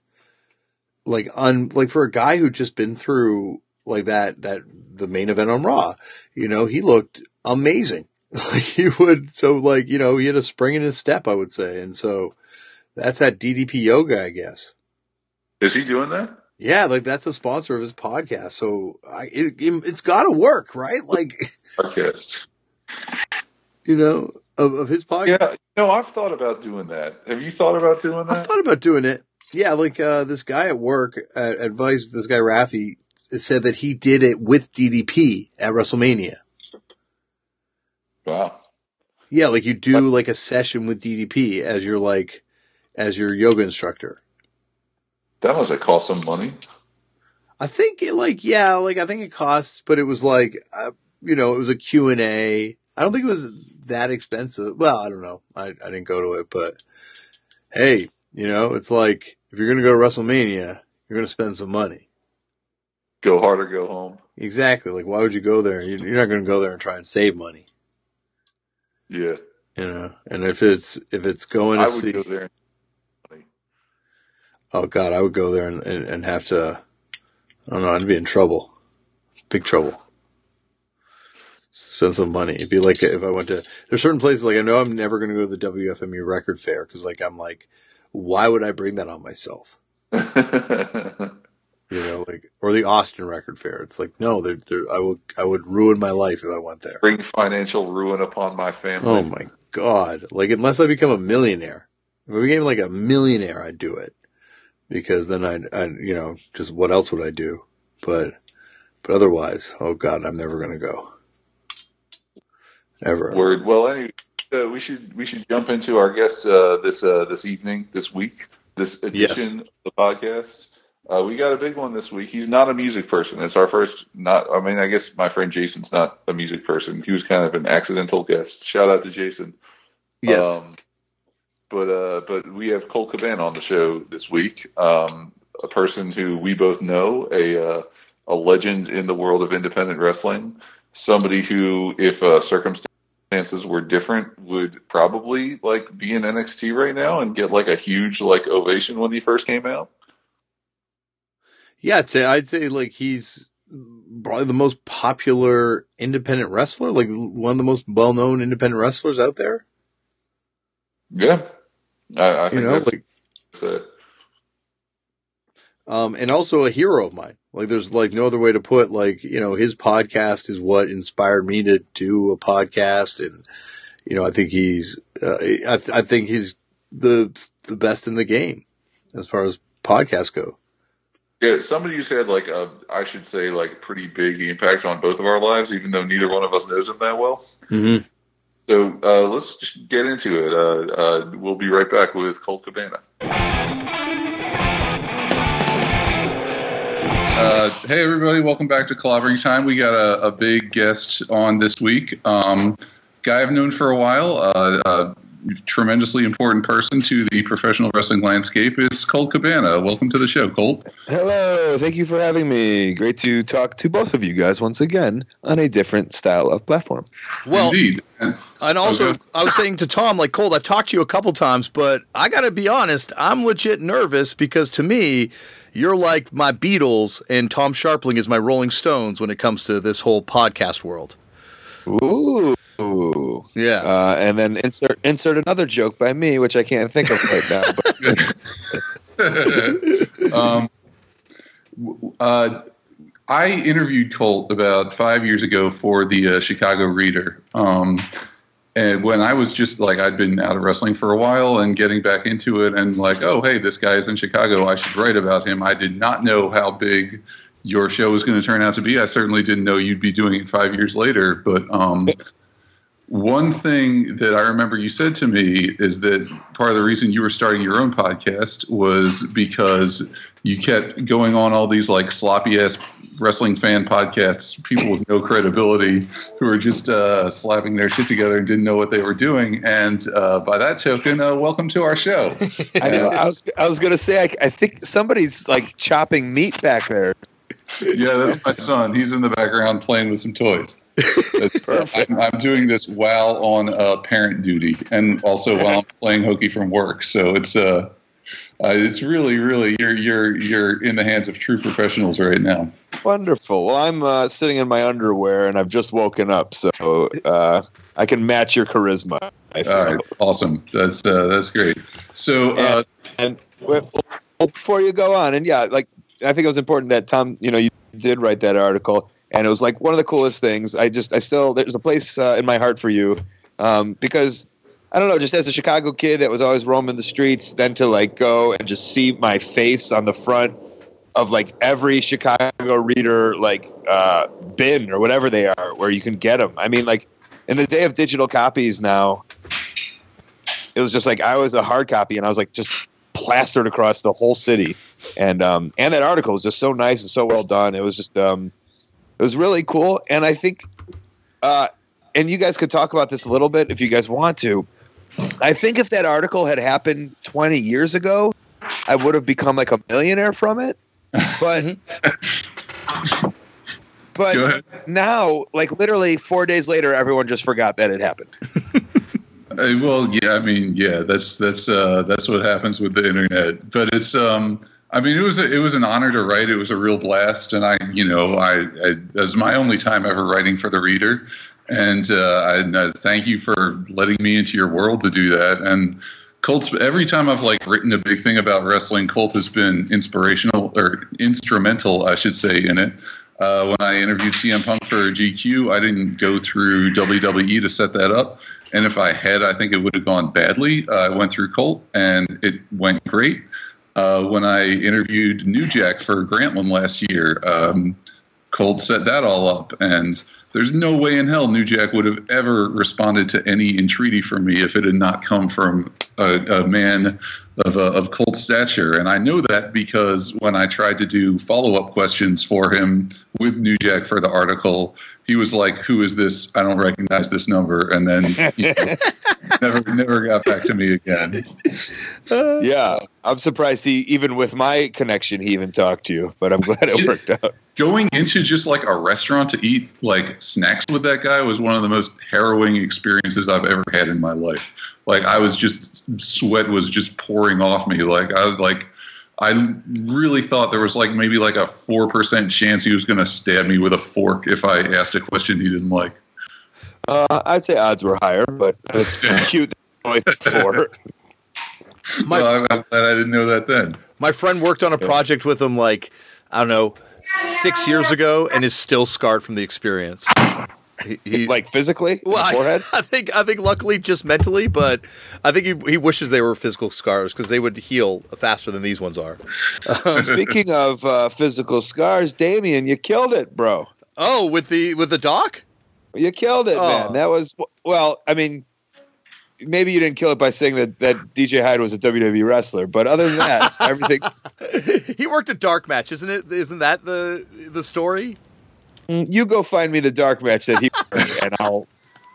like un like for a guy who'd just been through like that that the main event on Raw, you know, he looked amazing. Like he would, so like you know, he had a spring in his step, I would say, and so that's that DDP yoga, I guess. Is he doing that? Yeah, like that's a sponsor of his podcast, so I it, it's got to work, right? Like Podcast. you know, of, of his podcast. Yeah, no, I've thought about doing that. Have you thought about doing that? I've thought about doing it. Yeah, like uh, this guy at work at, at Vice, this guy Rafi said that he did it with DDP at WrestleMania. Wow. Yeah, like you do like a session with DDP as your like as your yoga instructor. That must have cost some money. I think it like yeah, like I think it costs, but it was like uh, you know it was a Q and A. I don't think it was that expensive. Well, I don't know. I I didn't go to it, but hey, you know it's like if you're gonna go to WrestleMania, you're gonna spend some money. Go hard or go home. Exactly. Like why would you go there? You- You're not gonna go there and try and save money. Yeah. You know, and if it's if it's going to I would see, go there. Oh god, I would go there and, and, and have to. I don't know. I'd be in trouble, big trouble. Spend some money. It'd be like if I went to. There's certain places like I know I'm never going to go to the WFMU record fair because like I'm like, why would I bring that on myself? You know, like or the Austin record fair. It's like no, they're, they're, I would I would ruin my life if I went there. Bring financial ruin upon my family. Oh my god! Like unless I become a millionaire, if I became like a millionaire, I'd do it because then I'd, I'd you know just what else would I do? But but otherwise, oh god, I'm never gonna go. Ever. Word. Well, anyway, uh, we should we should jump into our guest uh, this uh, this evening, this week, this edition of the podcast. Uh, we got a big one this week. He's not a music person. It's our first. Not. I mean, I guess my friend Jason's not a music person. He was kind of an accidental guest. Shout out to Jason. Yes. Um, but uh, but we have Colt Cabana on the show this week. Um, a person who we both know, a uh, a legend in the world of independent wrestling. Somebody who, if uh, circumstances were different, would probably like be in NXT right now and get like a huge like ovation when he first came out. yeah, I'd say I'd say like he's probably the most popular independent wrestler, like one of the most well known independent wrestlers out there. Yeah, I, I You think know, that's, like it. um, and also a hero of mine. Like there's like no other way to put like, you know, his podcast is what inspired me to do a podcast. And, you know, I think he's, uh, I, I think he's the, the best in the game as far as podcasts go. Yeah, somebody who's had like a, I should say, like pretty big impact on both of our lives, even though neither one of us knows him that well. Mm-hmm. So uh, let's just get into it. Uh, uh, we'll be right back with Colt Cabana. Uh, hey everybody, welcome back to Clobbering Time. We got a, a big guest on this week. Um, guy I've known for a while, uh, a tremendously important person to the professional wrestling landscape is Colt Cabana. Welcome to the show, Colt. Hello, thank you for having me. Great to talk to both of you guys once again on a different style of platform. Well, Indeed. And, and oh, also, Okay. I was saying to Tom, like Colt, I've talked to you a couple times, but I got to be honest, I'm legit nervous because to me, you're like my Beatles, and Tom Scharpling is my Rolling Stones when it comes to this whole podcast world. Ooh. Yeah. Uh, and then insert insert another joke by me, which I can't think of right now. But um, uh, I interviewed Colt about five years ago for the uh, Chicago Reader. Um, and when I was just like, I'd been out of wrestling for a while and getting back into it, and like, oh, hey, this guy's in Chicago. I should write about him. I did not know how big your show was going to turn out to be. I certainly didn't know you'd be doing it five years later. But um, one thing that I remember you said to me is that part of the reason you were starting your own podcast was because you kept going on all these like sloppy ass wrestling fan podcasts, people with no credibility who were just uh, slapping their shit together and didn't know what they were doing. And uh, by that token, uh, welcome to our show. I know I was I was gonna say I, I think somebody's like chopping meat back there. yeah, that's my son. He's in the background playing with some toys. That's, Perfect. I'm, I'm doing this while on uh, parent duty, and also while I'm playing hokey from work. So it's uh, uh, it's really, really you're you're you're in the hands of true professionals right now. Wonderful. Well, I'm uh, sitting in my underwear and I've just woken up, so uh, I can match your charisma. All right, awesome. That's uh, that's great. So uh, And well, well, before you go on, and yeah, like I think it was important that Tom, you know, you did write that article, and it was like one of the coolest things. I just, I still, there's a place uh, in my heart for you, um, because I don't know, just as a Chicago kid that was always roaming the streets, then to like go and just see my face on the front of like every Chicago reader like uh, bin or whatever they are, where you can get them. I mean, like in the day of digital copies now, it was just like I was a hard copy, and I was like just plastered across the whole city. And um, and that article was just so nice and so well done. It was just um, it was really cool. And I think, uh, and you guys could talk about this a little bit if you guys want to. I think if that article had happened 20 years ago, I would have become like a millionaire from it. But but now, like literally four days later, everyone just forgot that it happened. Well, yeah, I mean, yeah, that's that's uh, that's what happens with the internet. But it's, um, I mean, it was a, it was an honor to write. It was a real blast, and I, you know, I, I it was my only time ever writing for the reader, and uh, I, uh, thank you for letting me into your world to do that. And Colt's every time I've like written a big thing about wrestling, Colt has been inspirational or instrumental, I should say, in it. Uh, when I interviewed CM Punk for GQ, I didn't go through WWE to set that up. And if I had, I think it would have gone badly. Uh, I went through Colt, and it went great. Uh, when I interviewed New Jack for Grantland last year, um, Colt set that all up, and there's no way in hell New Jack would have ever responded to any entreaty from me if it had not come from a, a man of, uh, of stature. And I know that because when I tried to do follow up questions for him with New Jack for the article, he was like, "Who is this? I don't recognize this number," and then you know, never never got back to me again. Uh, yeah, I'm surprised he even with my connection he even talked to you, but I'm glad it worked out. going into just like a restaurant to eat like snacks with that guy was one of the most harrowing experiences I've ever had in my life. Like I was just sweat was just pouring off me. Like I was like I really thought there was like maybe like a four percent chance he was going to stab me with a fork if I asked a question he didn't like. Uh, I'd say odds were higher, but it's cute. For My, well, I'm glad I didn't know that then. my friend worked on a project with him like, I don't know, six years ago and is still scarred from the experience. He, he, like physically, well, I, forehead. I think I think luckily just mentally, but I think he, he wishes they were physical scars because they would heal faster than these ones are. Speaking of uh, physical scars, Damian, you killed it, bro. Oh, with the with the doc. You killed it, Oh. man. That was well. I mean, maybe you didn't kill it by saying that that DJ Hyde was a WWE wrestler, but other than that, everything. he worked a dark match, isn't it? Isn't that the the story? You go find me the dark match that he, and I'll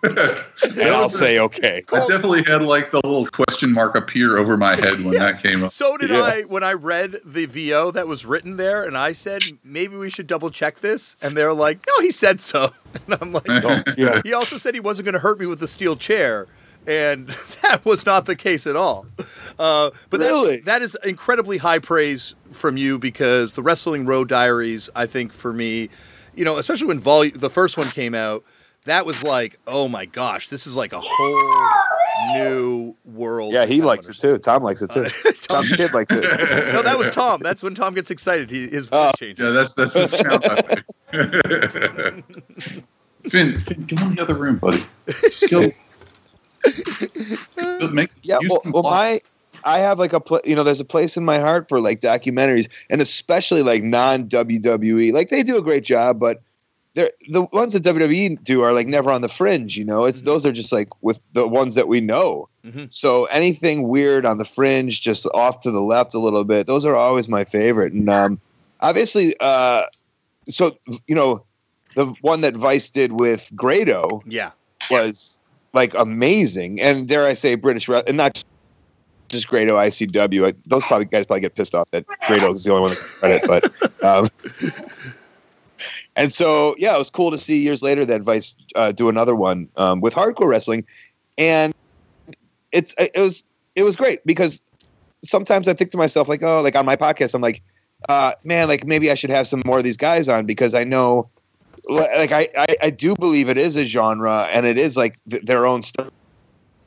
and I'll say okay. I definitely had like the little question mark appear over my head when that came up. So did Yeah. I when I read the VO that was written there, and I said maybe we should double check this, and they're like, no, he said so, and I'm like, Oh, yeah. he also said he wasn't going to hurt me with the steel chair. And that was not the case at all. Uh, but that- Really? that is incredibly high praise from you because the Wrestling Road Diaries, I think for me, you know, especially when vol- the first one came out, that was like, oh my gosh, this is like a whole new world. Yeah, he of likes it too. Tom likes it too. Tom- Tom's kid likes it. no, that was Tom. That's when Tom gets excited. He his voice Oh. changes. Yeah, that's that's the sound. I. Finn, Finn, go in the other room, buddy. Just go. Go Make Yeah, well, some well my I have like a pl- you know there's a place in my heart for like documentaries and especially like non WWE like they do a great job but they're the ones that WWE do are like never on the fringe you know it's Mhm. those are just like with the ones that we know Mhm. so anything weird on the fringe just off to the left a little bit those are always my favorite and um obviously uh so you know the one that Vice did with Grado Yeah. was like amazing, and dare I say, British re- and not just Grado ICW. I- Those probably guys probably get pissed off that Grado is the only one that gets credit, but. Um, and so, yeah, it was cool to see years later that Vice uh, do another one um, with hardcore wrestling, and it's it was it was great because sometimes I think to myself like, oh, like on my podcast, I'm like, uh, man, like maybe I should have some more of these guys on because I know like I, I, I do believe it is a genre and it is like th- their own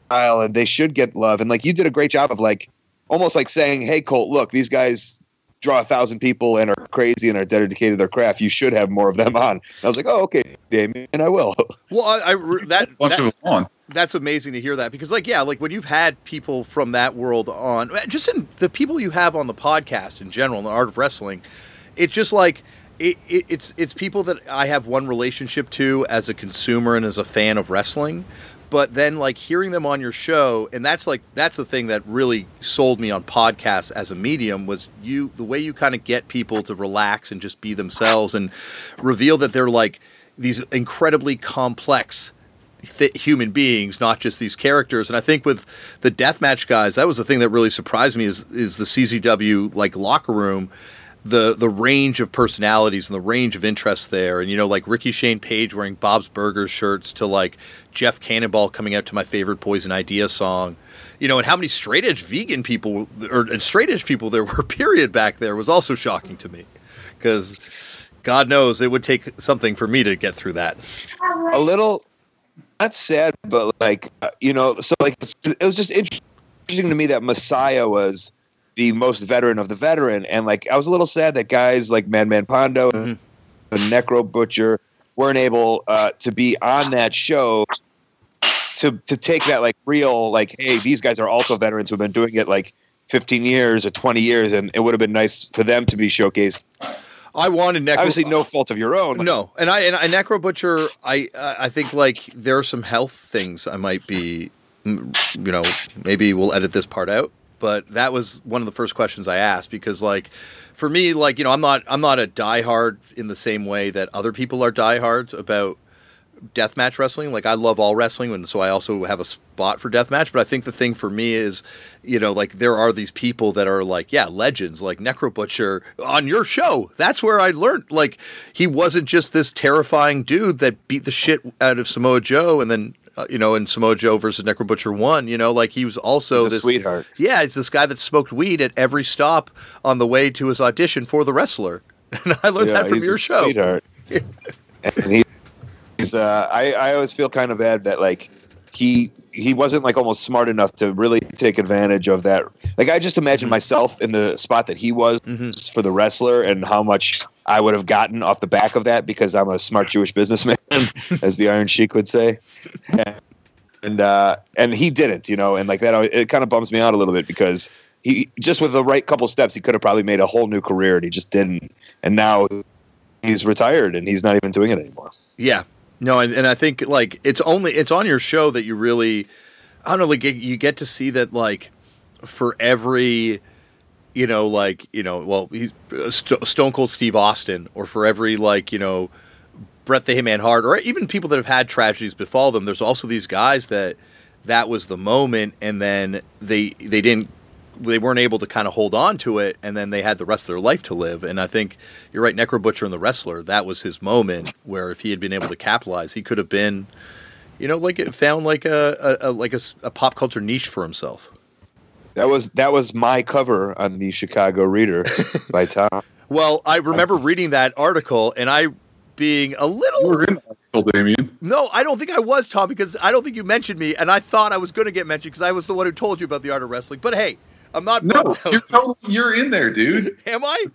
style and they should get love and like you did a great job of like almost like saying hey colt look these guys draw a thousand people and are crazy and are dedicated to their craft you should have more of them on and i was like oh okay damian i will Well, I, I that, bunch that of them on. that's amazing to hear that because, like, yeah, like when you've had people from that world on, eh, just in the people you have on the podcast in general, in the art of wrestling, it's just like. It, it, it's it's people that I have one relationship to as a consumer and as a fan of wrestling, but then like hearing them on your show, and that's like that's the thing that really sold me on podcasts as a medium was you the way you kind of get people to relax and just be themselves and reveal that they're like these incredibly complex th- human beings, not just these characters. And I think with the deathmatch guys, that was the thing that really surprised me is is the CZW like locker room, the the range of personalities and the range of interests there. And you know, like Ricky Shane Page wearing Bob's Burgers shirts to like Jeff Cannonball coming out to my favorite Poison Idea song. You know, and how many straight edge vegan people or and straight edge people there were, period, back there was also shocking to me. Because God knows it would take something for me to get through that. a little not sad but like uh, you know so like it was just interesting to me that messiah was the most veteran of the veteran and like i was a little sad that guys like madman pondo Mhm. and necro butcher weren't able uh, to be on that show to to take that like real like hey these guys are also veterans who've been doing it like 15 years or 20 years and it would have been nice for them to be showcased I wanted Necro. obviously no fault of your own No, and I and I Necro Butcher. I I think like there are some health things I might be, you know, maybe we'll edit this part out. But that was one of the first questions I asked because like, for me, like you know, I'm not I'm not a diehard in the same way that other people are diehards about deathmatch wrestling. Like I love all wrestling, and so I also have a spot for deathmatch. But I think the thing for me is, you know, like there are these people that are like, yeah, legends, like Necro Butcher on your show. That's where I learned. Like he wasn't just this terrifying dude that beat the shit out of Samoa Joe, and then. Uh, you know, in Samoa Joe versus Necro Butcher one, you know, like he was also He's a this sweetheart. Yeah, he's this guy that smoked weed at every stop on the way to his audition for the wrestler, and I learned that from your show. Sweetheart. and he, he's. Uh, I I always feel kind of bad that like he he wasn't like almost smart enough to really take advantage of that. Like I just imagine Mhm. myself in the spot that he was Mhm. for the wrestler and how much I would have gotten off the back of that because I'm a smart Jewish businessman. As the Iron Sheik would say. And uh, and he didn't, you know, and like that, it kind of bums me out a little bit because he just with the right couple steps, he could have probably made a whole new career, and he just didn't. And now he's retired, and he's not even doing it anymore. Yeah, no, and, and I think like it's only it's on your show that you really, I don't know, like you get to see that like for every you know, like you know, well, he's uh, Stone Cold Steve Austin, or for every like you know, Bret the Hitman Hart, or even people that have had tragedies befall them. There's also these guys that that was the moment, and then they they didn't they weren't able to kind of hold on to it, and then they had the rest of their life to live. And I think you're right, Necro Butcher and the Wrestler. That was his moment where if he had been able to capitalize, he could have been, you know, like it found like a, a, a like a, a pop culture niche for himself. That was that was my cover on the Chicago Reader by Tom. well, I remember reading that article and I being a little. You were in article, Damian. No, I don't think I was, Tom, because I don't think you mentioned me, and I thought I was going to get mentioned because I was the one who told you about the art of wrestling. But hey, I'm not. No, you're totally you're in there, dude. Am I?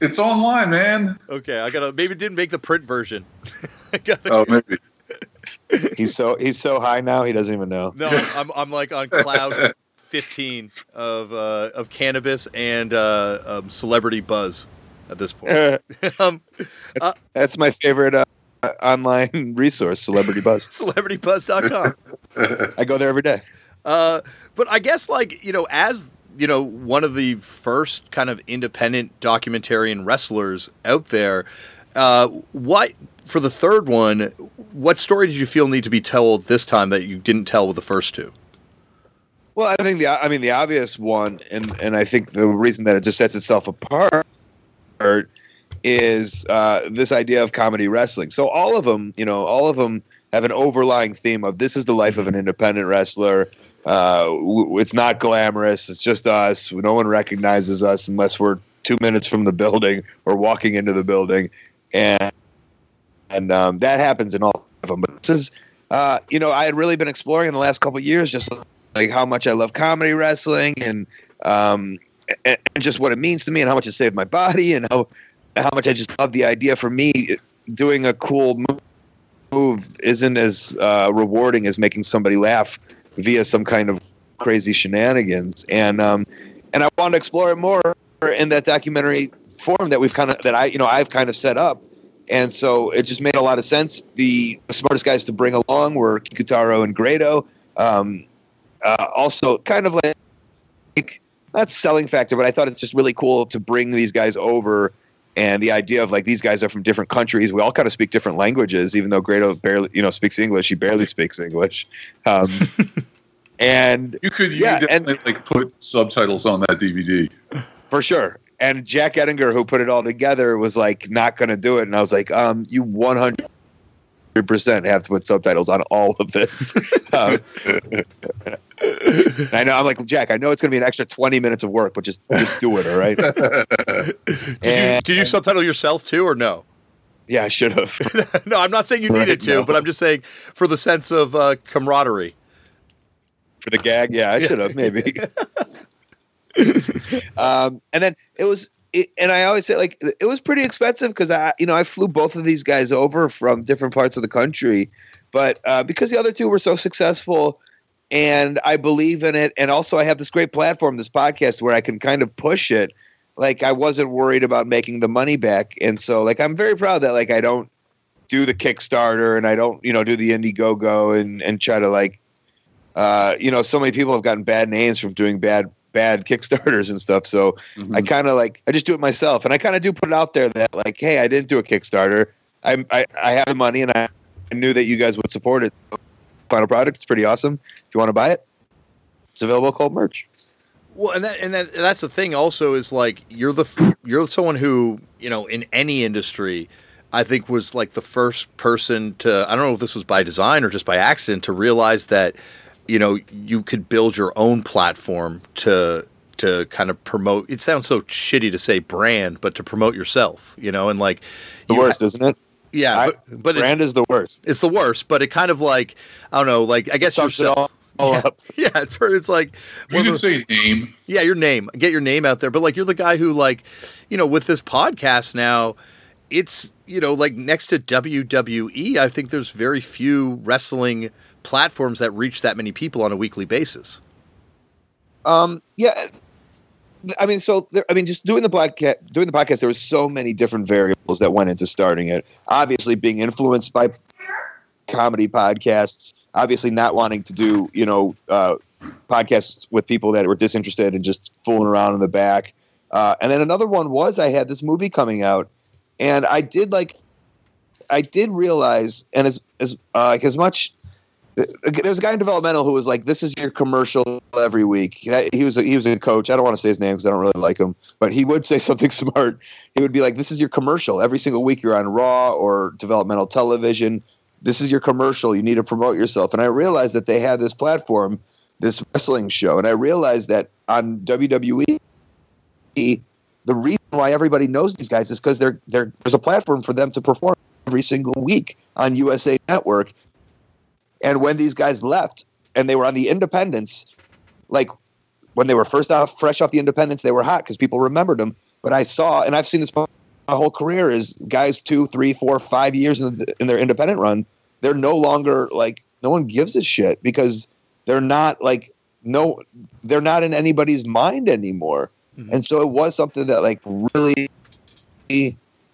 It's online, man. Okay, I gotta maybe didn't make the print version. gotta, oh, maybe. he's so he's so high now he doesn't even know. No, I'm I'm like on cloud 15 of uh, of cannabis and uh, um, celebrity buzz at this point. um, uh, that's my favorite uh, online resource, Celebrity Buzz. CelebrityBuzz.com. I go there every day. Uh, but I guess, like you know, as you know, one of the first kind of independent documentarian wrestlers out there. Uh, what for the third one? What story did you feel need to be told this time that you didn't tell with the first two? Well, I think the I mean the obvious one, and and I think the reason that it just sets itself apart is uh, this idea of comedy wrestling. So all of them, you know, all of them have an overlying theme of this is the life of an independent wrestler. Uh, w- it's not glamorous. It's just us. No one recognizes us unless we're two minutes from the building or walking into the building, and and um, that happens in all of them. But this is, uh, you know, I had really been exploring in the last couple years just like how much I love comedy wrestling and um, and, just what it means to me and how much it saved my body and how how much I just love the idea for me doing a cool move, isn't as uh, rewarding as making somebody laugh via some kind of crazy shenanigans and um, and I wanted to explore it more in that documentary form that we've kind of that I you know I've kind of set up and so it just made a lot of sense. The, the smartest guys to bring along were Kikutaro and Grado. Um, uh, also kind of like not selling factor, but I thought it's just really cool to bring these guys over and the idea of like these guys are from different countries. We all kind of speak different languages, even though Grado barely, you know, speaks English. He barely speaks English. Um, and you could, you yeah, definitely and, like put subtitles on that DVD for sure. And Jack Ettinger, who put it all together, was like not going to do it, and I was like, um, you one hundred percent have to put subtitles on all of this. um, I know I'm like Jack. I know it's going to be an extra 20 minutes of work, but just just do it. All right. did, and, you, did you subtitle yourself too, or no? Yeah, I should have. no, I'm not saying you needed to, no. but I'm just saying for the sense of uh, camaraderie. For the gag, yeah, I should have maybe. um, and then it was it, and I always say like it was pretty expensive because I, you know, I flew both of these guys over from different parts of the country, but uh, because the other two were so successful, and I believe in it, and also I have this great platform, this podcast, where I can kind of push it. Like I wasn't worried about making the money back, and so like I'm very proud that like I don't do the Kickstarter and I don't you know do the Indiegogo and and try to like uh, you know so many people have gotten bad names from doing bad bad Kickstarters and stuff. So mm-hmm. I kind of like I just do it myself, and I kind of do put it out there that like, hey, I didn't do a Kickstarter. I I, I have the money, and I, I knew that you guys would support it. Final product, it's pretty awesome. If you want to buy it, it's available called merch. Well, and that and that that's the thing. Also, is like you're the you're someone who you know in any industry. I think was like the first person to I don't know if this was by design or just by accident to realize that you know you could build your own platform to to kind of promote it sounds so shitty to say brand but to promote yourself you know and like the worst ha- isn't it yeah I, but, but brand is the worst it's the worst but it kind of like i don't know like i guess yourself all yeah, up. yeah it's like you can say name yeah your name get your name out there but like you're the guy who like you know with this podcast now it's you know like next to WWE, I think there's very few wrestling platforms that reach that many people on a weekly basis. Um, yeah, I mean, so there, I mean, just doing the black doing the podcast, there was so many different variables that went into starting it. Obviously, being influenced by comedy podcasts, obviously not wanting to do you know uh, podcasts with people that were disinterested and just fooling around in the back. Uh, and then another one was I had this movie coming out, and I did like, I did realize, and as as uh, like as much there was a guy in developmental who was like, "This is your commercial every week." He was a, he was a coach. I don't want to say his name because I don't really like him, but he would say something smart. He would be like, "This is your commercial every single week. You're on Raw or developmental television. This is your commercial. You need to promote yourself." And I realized that they had this platform, this wrestling show, and I realized that on WWE, the reason why everybody knows these guys is because there's a platform for them to perform every single week on USA Network and when these guys left and they were on the independents, like when they were first off, fresh off the independents, they were hot because people remembered them. But I saw, and I've seen this my whole career, is guys two, three, four, five years in, the, in their independent run, they're no longer like no one gives a shit because they're not like no, they're not in anybody's mind anymore. Mm-hmm. And so it was something that like really,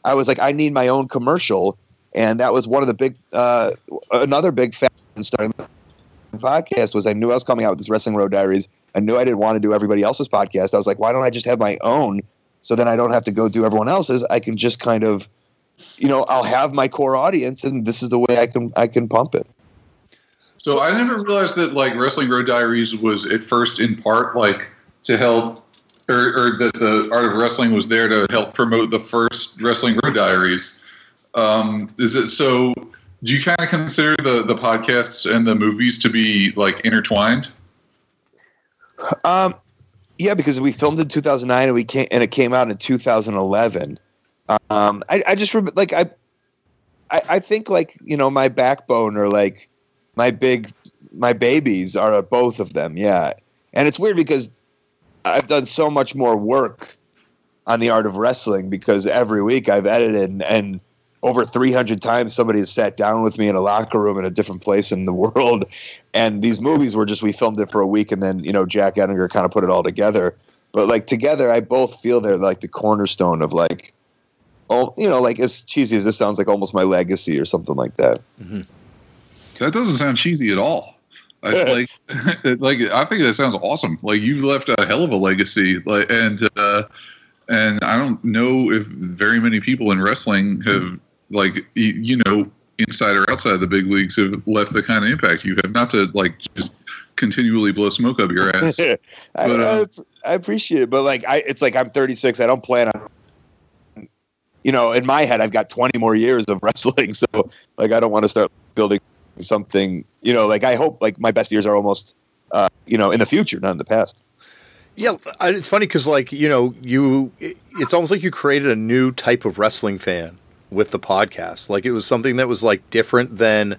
I was like, I need my own commercial, and that was one of the big, uh, another big factor starting the podcast was I knew I was coming out with this Wrestling Road Diaries. I knew I didn't want to do everybody else's podcast. I was like, why don't I just have my own? So then I don't have to go do everyone else's. I can just kind of, you know, I'll have my core audience, and this is the way I can I can pump it. So I never realized that like Wrestling Road Diaries was at first in part like to help, or, or that the Art of Wrestling was there to help promote the first Wrestling Road Diaries. Um, is it so? Do you kind of consider the the podcasts and the movies to be like intertwined? Um, yeah, because we filmed in 2009 and we came and it came out in 2011. Um, I, I just remember, like I, I, I think like you know my backbone or like my big my babies are both of them. Yeah, and it's weird because I've done so much more work on the art of wrestling because every week I've edited and, and over 300 times somebody has sat down with me in a locker room in a different place in the world. And these movies were just we filmed it for a week and then you know jack Ettinger kind of put it all together. But like together i both feel they're like the cornerstone of like oh you know like as cheesy as this sounds like almost my legacy or something like that. Mm-hmm. that doesn't sound cheesy at all. I, like like i think that sounds awesome. Like you've left a hell of a legacy like and uh and I don't know if very many people in wrestling have like you know inside or outside the big leagues have left the kind of impact you have. Not to like just continually blow smoke up your ass. but, I, uh, I, appreciate it, but like I, it's like I'm 36. I don't plan on. You know, in my head, I've got 20 more years of wrestling, so like I don't want to start building something. You know, like I hope like my best years are almost, uh, you know, in the future, not in the past. Yeah, it's funny because like you know you, it's almost like you created a new type of wrestling fan with the podcast. Like it was something that was like different than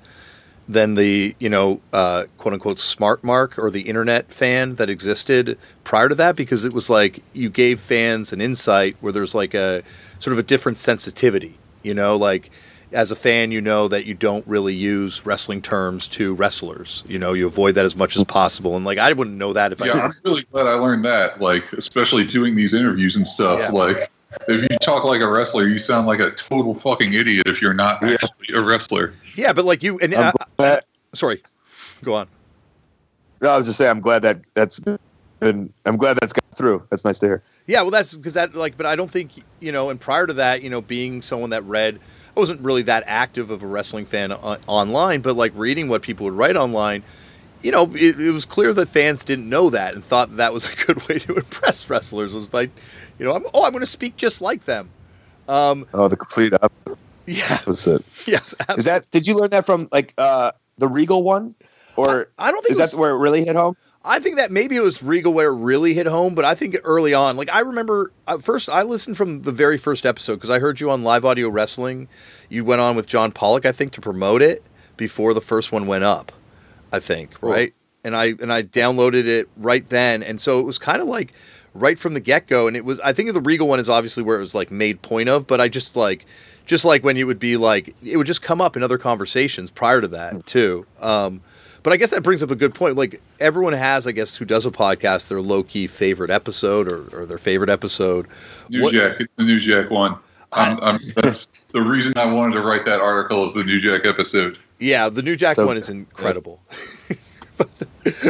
than the you know uh, quote unquote smart mark or the internet fan that existed prior to that because it was like you gave fans an insight where there's like a sort of a different sensitivity. You know, like as a fan, you know that you don't really use wrestling terms to wrestlers. You know, you avoid that as much as possible. And like, I wouldn't know that if yeah, I. I'm really glad I learned that. Like, especially doing these interviews and stuff. Yeah. Like, if you talk like a wrestler, you sound like a total fucking idiot if you're not yeah. actually a wrestler. Yeah, but like you and uh, uh, sorry, go on. No, I was just saying, I'm glad that that's been. I'm glad that's got through. That's nice to hear. Yeah, well, that's because that like, but I don't think you know. And prior to that, you know, being someone that read, I wasn't really that active of a wrestling fan on, online, but like reading what people would write online you know, it, it, was clear that fans didn't know that and thought that was a good way to impress wrestlers was by, you know, I'm, oh, I'm going to speak just like them. Um, oh, the complete opposite. Yeah. Yeah. Absolutely. Is that? Did you learn that from like uh, the Regal one, or I, I don't think is was, that where it really hit home? I think that maybe it was Regal where it really hit home, but I think early on, like I remember uh, first, I listened from the very first episode because I heard you on Live Audio Wrestling. You went on with John Pollock, I think, to promote it before the first one went up. I think, cool. right? And I and I downloaded it right then, and so it was kind of like right from the get go. And it was I think the Regal one is obviously where it was like made point of, but I just like just like when you would be like it would just come up in other conversations prior to that too. Um, but I guess that brings up a good point. Like everyone has, I guess, who does a podcast, their low key favorite episode or, or their favorite episode. New What- Jack, it's the New Jack one. I'm, I'm, that's the reason I wanted to write that article is the New Jack episode. Yeah, the new Jack So- one is incredible. but,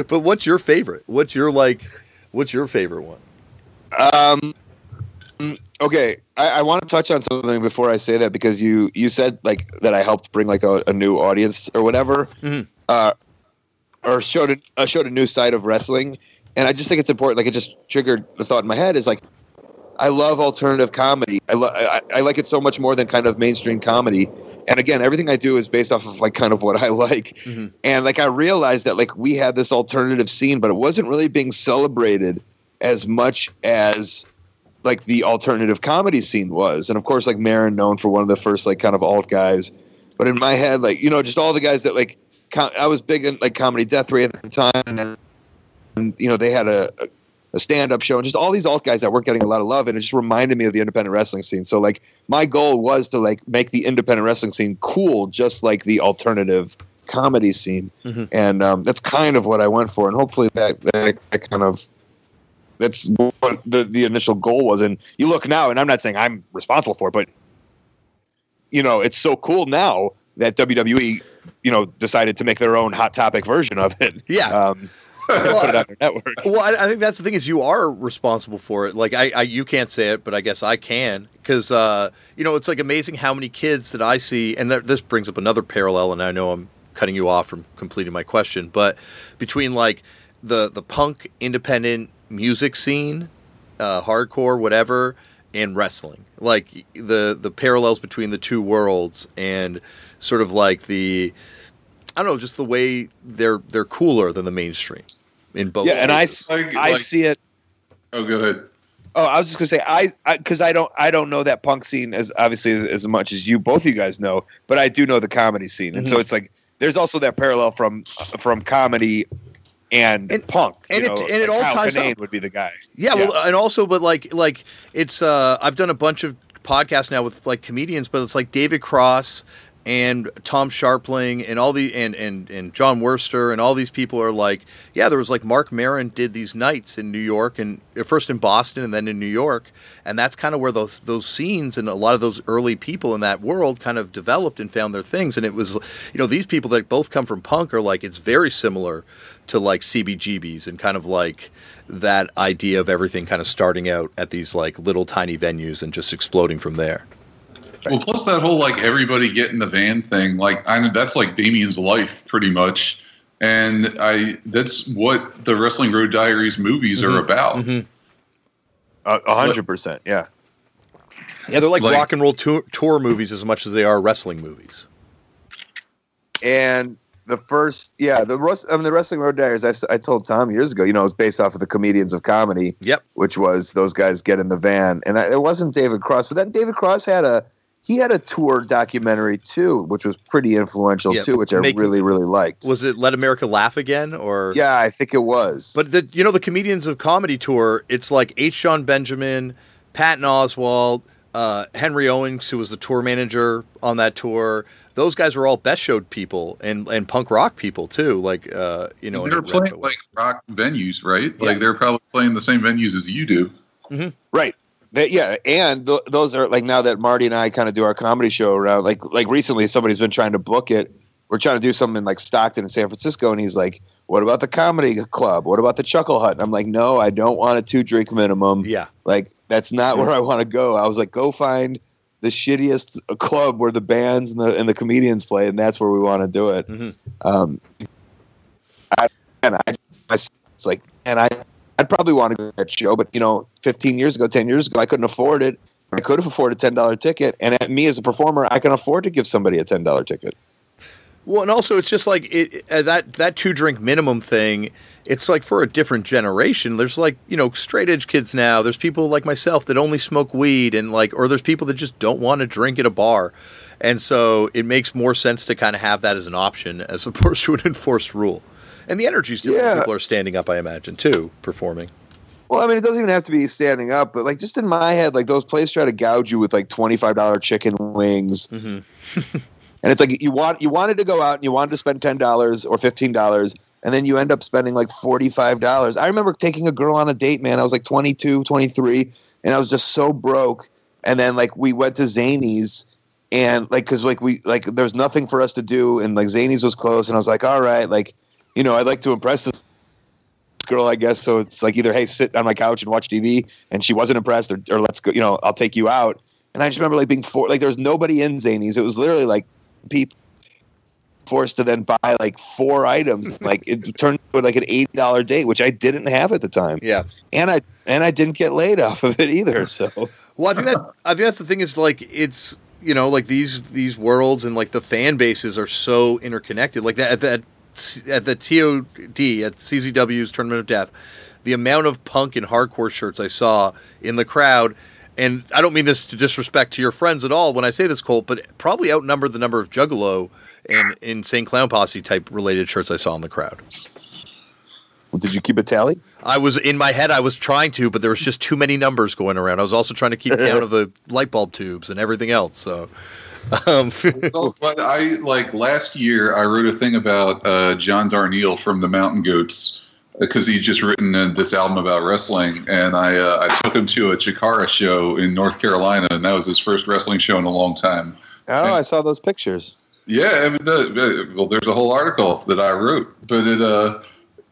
but what's your favorite? What's your like? What's your favorite one? Um. Okay, I, I want to touch on something before I say that because you you said like that I helped bring like a, a new audience or whatever, Mhm. uh, or showed a, uh, showed a new side of wrestling, and I just think it's important. Like it just triggered the thought in my head is like, I love alternative comedy. I, lo- I I like it so much more than kind of mainstream comedy. And again, everything I do is based off of like kind of what I like. Mhm. And like I realized that like we had this alternative scene, but it wasn't really being celebrated as much as like the alternative comedy scene was. And of course, like Maron known for one of the first like kind of alt guys. But in my head, like you know, just all the guys that like com- I was big in like comedy death ray at the time, and, and you know they had a, a a stand-up show and just all these alt guys that weren't getting a lot of love and it just reminded me of the independent wrestling scene so like my goal was to like make the independent wrestling scene cool just like the alternative comedy scene Mhm. and um, that's kind of what i went for and hopefully that, that, that kind of that's what the, the initial goal was and you look now and i'm not saying i'm responsible for it but you know it's so cool now that wwe you know decided to make their own hot topic version of it Yeah. um, and put it on network Well, I, I think that's the thing is you are responsible for it. Like I, I you can't say it, but I guess I can because uh, you know it's like amazing how many kids that I see, and th- this brings up another parallel. And I know I'm cutting you off from completing my question, but between like the the punk independent music scene, uh, hardcore, whatever, and wrestling, like the the parallels between the two worlds, and sort of like the I don't know, just the way they're they're cooler than the mainstream in both. yeah and i cases. Like- I like- see it Oh, go ahead. Oh, I was just gonna say I because I, don't I don't know that punk scene as obviously as, as much as you both you guys know, but I do know the comedy scene, and so Mhm. it's like there's also that parallel from from comedy and, And- punk, and it- know, and it like all Kyle ties Kinane up. would be the guy. Yeah, well, and also, but like, like it's uh, I've done a bunch of podcasts now with like comedians, but it's like David Cross and Tom Scharpling and all the and and and Jon Wurster and all these people are like, yeah, there was like Marc Maron did these nights in New York and first in Boston and then in New York, and that's kind of where those those scenes and a lot of those early people in that world kind of developed and found their things, and it was, you know, these people that both come from punk are like it's very similar to like CBGBs and kind of like that idea of everything kind of starting out at these like little tiny venues and just exploding from there. Well, plus that whole like everybody get in the van thing, like I know that's like Damian's life pretty much, and I that's what the Wrestling Road Diaries movies are Mhm. about. Mhm. A a hundred percent, yeah. Yeah, they're like, Like- rock and roll tour, tour movies as much as they are wrestling movies. And the first, yeah, the I mean, the Wrestling Road Diaries. I told Tom years ago, you know, it was based off of the comedians of comedy. Yep. which was those guys get in the van, and I, it wasn't David Cross, but then David Cross had a he had a tour documentary too, which was pretty influential Yeah, too, which I make- really really liked. Was it Let America Laugh Again or yeah, I think it was. But the you know the comedians of comedy tour, it's like H. Jon Benjamin, Patton Oswalt, uh, Henry Owings, who was the tour manager on that tour. Those guys were all best showed people and and punk rock people too. Like uh, you know, they're playing rep- like rock venues, right? Yeah. Like they're probably playing the same venues as you do. right. That- yeah, and th- those are like now that Marty and I kind of do our comedy show around. Like like recently, somebody's been trying to book it. We're trying to do something in like Stockton and San Francisco, and he's like, "What about the comedy club? What about the Chuckle Hut?" And I'm like, "No, I don't want a two drink minimum. yeah, Like that's not where I want to go. I was like, go find the shittiest club where the bands and the and the comedians play, and that's where we want to do it. Mhm. Um, I, and I, I, it's like, and I, I'd probably want to go to that show, but you know, 15 years ago, 10 years ago, I couldn't afford it. I could have afforded a ten dollar ticket, and at me as a performer, I can afford to give somebody a ten dollar ticket. Well, and also it's just like it, uh, that that two drink minimum thing. It's like for a different generation. There's like you know straight edge kids now. There's people like myself that only smoke weed and like, or there's people that just don't want to drink at a bar, and so it makes more sense to kind of have that as an option as opposed to an enforced rule. And the energy's different. Yeah. People are standing up, I imagine, too, performing. Well, I mean, it doesn't even have to be standing up, but like just in my head, like those places try to gouge you with like twenty five dollar chicken wings, hmm and it's like you want you wanted to go out and you wanted to spend ten dollars or fifteen dollars, and then you end up spending like forty five dollars. I remember taking a girl on a date, man. I was like 22, 23, and I was just so broke. And then like we went to Zanies, and like because like we like there was nothing for us to do, and like Zanies was closed, and I was like, all right, like you know, I'd like to impress this girl, I guess. So it's like either hey, sit on my couch and watch TV, and she wasn't impressed, or, or let's go, you know, I'll take you out. And I just remember like being for like there was nobody in Zanies. It was literally like people forced to then buy like four items. like it turned into like an eight dollar date, which I didn't have at the time, Yeah. and I and I didn't get laid off of it either. So Well, I think that I think that's the thing is like it's you know like these these worlds and like the fan bases are so interconnected. Like that at that at the TOD at CZW's Tournament of Death, the amount of punk and hardcore shirts I saw in the crowd. And I don't mean this to disrespect to your friends at all when I say this, Colt, but probably outnumbered the number of Juggalo and Insane Clown Posse type related shirts I saw in the crowd. did you keep a tally? I was in my head. I was trying to, but there was just too many numbers going around. I was also trying to keep count of the light bulb tubes and everything else. So, um, Well, but I like last year I wrote a thing about uh, John Darnielle from the Mountain Goats because he'd just written uh, this album about wrestling, and I uh, I took him to a Chikara show in North Carolina, and that was his first wrestling show in a long time. Oh, I saw those pictures. Yeah, I mean, the, the- well, there's a whole article that I wrote, but it uh,